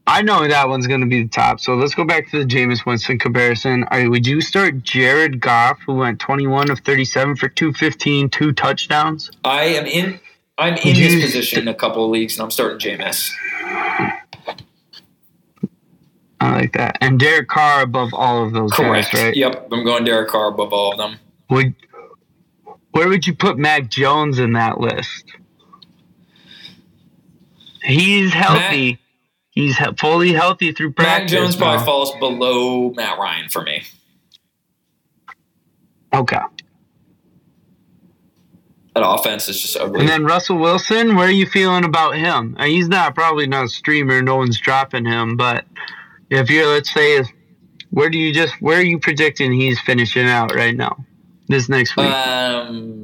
I know that one's going to be the top. So let's go back to the Jameis Winston comparison. All right, would you start Jared Goff, who went 21 of 37 for 215, two touchdowns? I am in. I'm in this position in a couple of leagues, and I'm starting Jameis. I like that. And Derek Carr above all of those Correct. guys, right? Yep, I'm going Derek Carr above all of them. Would where would you put Mac Jones in that list? He's healthy. Matt, He's fully healthy through practice. Mac Jones probably falls below Matt Ryan for me. Okay. That offense is just ugly. And then Russell Wilson, where are you feeling about him? Uh, he's not probably not a streamer. No one's dropping him. But if you're, let's say, where do you just where are you predicting he's finishing out right now? This next week. Um,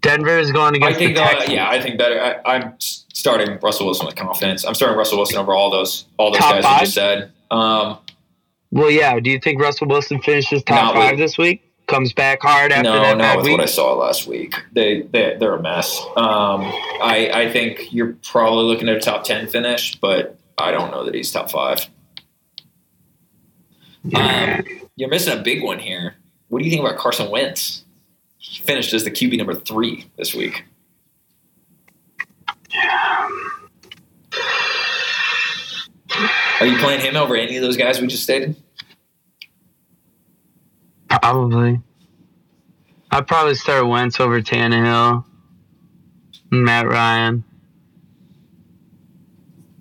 Denver is going against. I think. The uh, yeah, I think better. I, I'm starting Russell Wilson with confidence. I'm starting Russell Wilson over all those all those top guys five? you just said. Um, well, yeah. Do you think Russell Wilson finishes top five with, this week? Comes back hard after no, that not with week? what I saw last week. They they they're a mess. Um, I I think you're probably looking at a top ten finish, but I don't know that he's top five. Um, you're missing a big one here. What do you think about Carson Wentz? He finished as the QB number three this week. Are you playing him over any of those guys we just stated? Probably. I'd probably start Wentz over Tannehill, Matt Ryan,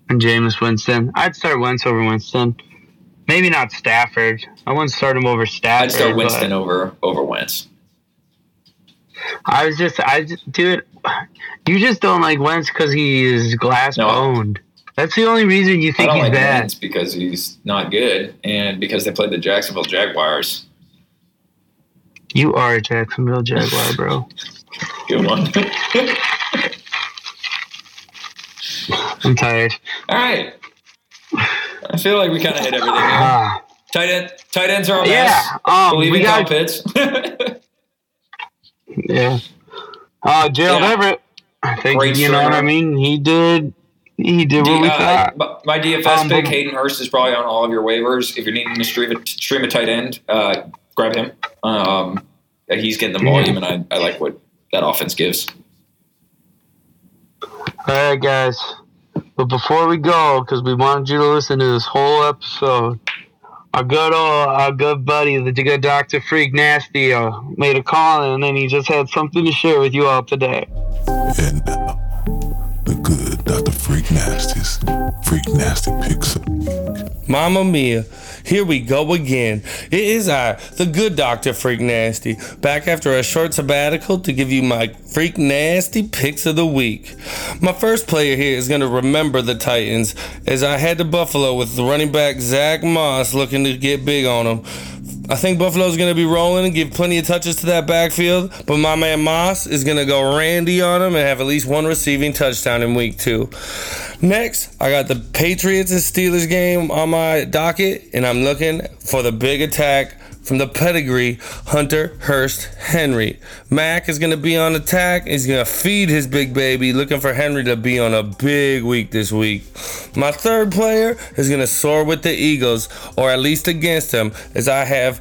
and Jameis Winston. I'd start Wentz over Winston. Maybe not Stafford. I wouldn't start him over Stafford. I'd start Winston over over Wentz. I was just, I just, dude, you just don't like Wentz because he is glass no, boned. That's the only reason you think he's like bad. Wentz because he's not good, and because they played the Jacksonville Jaguars. You are a Jacksonville Jaguar, bro. good one. I'm tired. All right. I feel like we kind of hit everything. Uh, tight end, tight ends are a mess. Yeah, um, Believe we got Pitts. Yeah. Uh, Gerald yeah. Everett. I think Great you know what I mean. He did. He did what we uh, thought. My DFS um, pick, Hayden Hurst, is probably on all of your waivers. If you're needing to stream a, stream a tight end, uh, grab him. Um, he's getting the volume, and I, I like what that offense gives. All right, guys. But before we go, because we wanted you to listen to this whole episode, our good old, our good buddy, the good Doctor Freak Nasty, uh, made a call and then he just had something to share with you all today. And Freak Nasty's Freak Nasty up. Mama Mia. Here we go again. It is I, the good Dr. Freak Nasty, back after a short sabbatical to give you my Freak Nasty picks of the week. My first player here is going to remember the Titans, as I head to Buffalo with the running back Zack Moss looking to get big on him. I think Buffalo's going to be rolling and give plenty of touches to that backfield, but my man Moss is going to go Randy on him and have at least one receiving touchdown in week two. Next, I got the Patriots and Steelers game on my docket, and I'm looking for the big attack from the pedigree Hunter Hurst Henry. Mac is going to be on attack. He's going to feed his big baby, looking for Henry to be on a big week this week. My third player is going to soar with the Eagles, or at least against them, as I have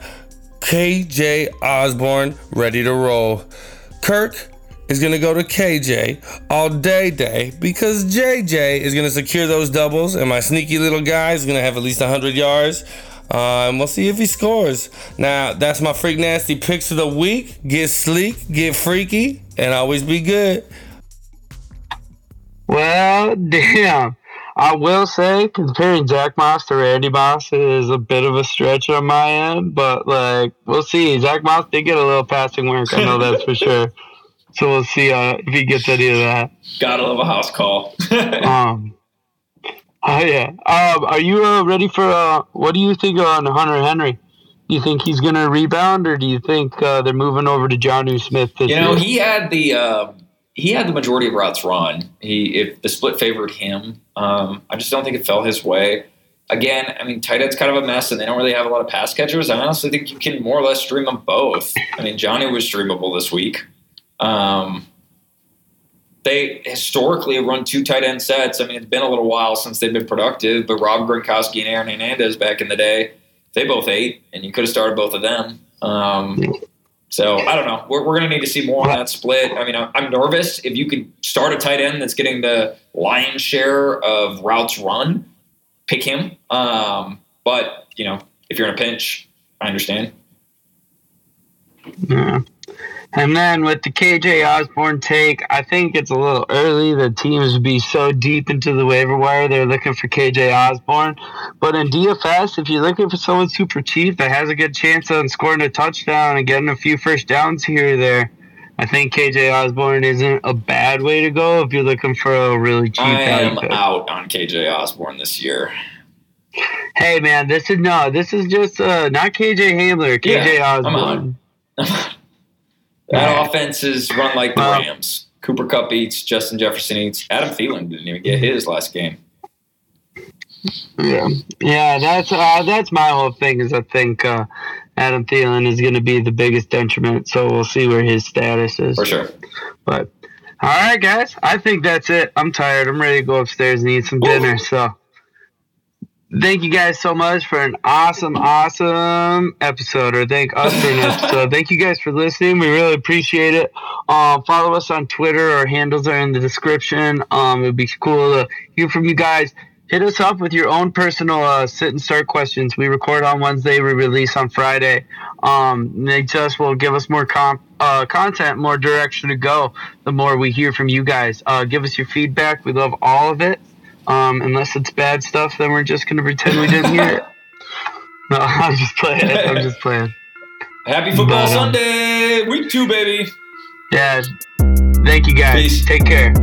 KJ Osborn ready to roll. Kirk is going to go to KJ all day day because JJ is going to secure those doubles and my sneaky little guy is going to have at least 100 yards. Uh, and we'll see if he scores. Now, that's my freak nasty picks of the week. Get sleek, get freaky, and always be good. Well, damn. I will say comparing Zack Moss to Randy Moss is a bit of a stretch on my end, but like we'll see. Zack Moss did get a little passing work. I know that's for sure. So we'll see uh, if he gets any of that. Gotta love a house call. um, oh yeah. Um, are you uh, ready for uh, what do you think on Hunter Henry? Do you think he's gonna rebound, or do you think uh, they're moving over to Jonnu Smith you know, year? he had the uh, he had the majority of routes run. He if the split favored him. Um, I just don't think it fell his way. Again, I mean, tight end's kind of a mess, and they don't really have a lot of pass catchers. I honestly think you can more or less stream them both. I mean, Johnny was streamable this week. Um, they historically have run two tight end sets. I mean, it's been a little while since they've been productive, but Rob Gronkowski and Aaron Hernandez back in the day, they both ate, and you could have started both of them. Um, so I don't know. We're, we're going to need to see more on that split. I mean, I'm I'm nervous if you could start a tight end that's getting the lion's share of routes run, pick him. Um, but you know, if you're in a pinch, I understand. Yeah. And then with the KJ Osborn take, I think it's a little early. The teams would be so deep into the waiver wire, they're looking for KJ Osborn. But in DFS, if you're looking for someone super cheap that has a good chance on scoring a touchdown and getting a few first downs here or there, I think KJ Osborn isn't a bad way to go if you're looking for a really cheap I am pick. out on KJ Osborn this year. Hey man, this is no, this is just uh, not KJ Hamler, KJ Yeah, I'm Osborne. That offense is run like the Well- Rams. Cooper Kupp eats, Justin Jefferson eats. Adam Thielen didn't even get his last game. Yeah, yeah, that's uh, that's my whole thing. Is I think uh, Adam Thielen is going to be the biggest detriment. So we'll see where his status is. For sure. But all right, guys, I think that's it. I'm tired. I'm ready to go upstairs and eat some dinner. So thank you guys so much for an awesome, awesome episode. Or thank us for an episode. Thank you guys for listening. We really appreciate it. Um, follow us on Twitter. Our handles are in the description. Um, it'd be cool to hear from you guys. Hit us up with your own personal uh, sit and start questions. We record on Wednesday. We release on Friday. Um, they just will give us more comp, uh, content, more direction to go. The more we hear from you guys, uh, give us your feedback. We love all of it. Um, unless it's bad stuff, then we're just gonna pretend we didn't hear it. No, I'm just playing. I'm just playing. Happy Football But, um, Sunday, week two, baby. Yeah. Thank you guys. Peace. Take care.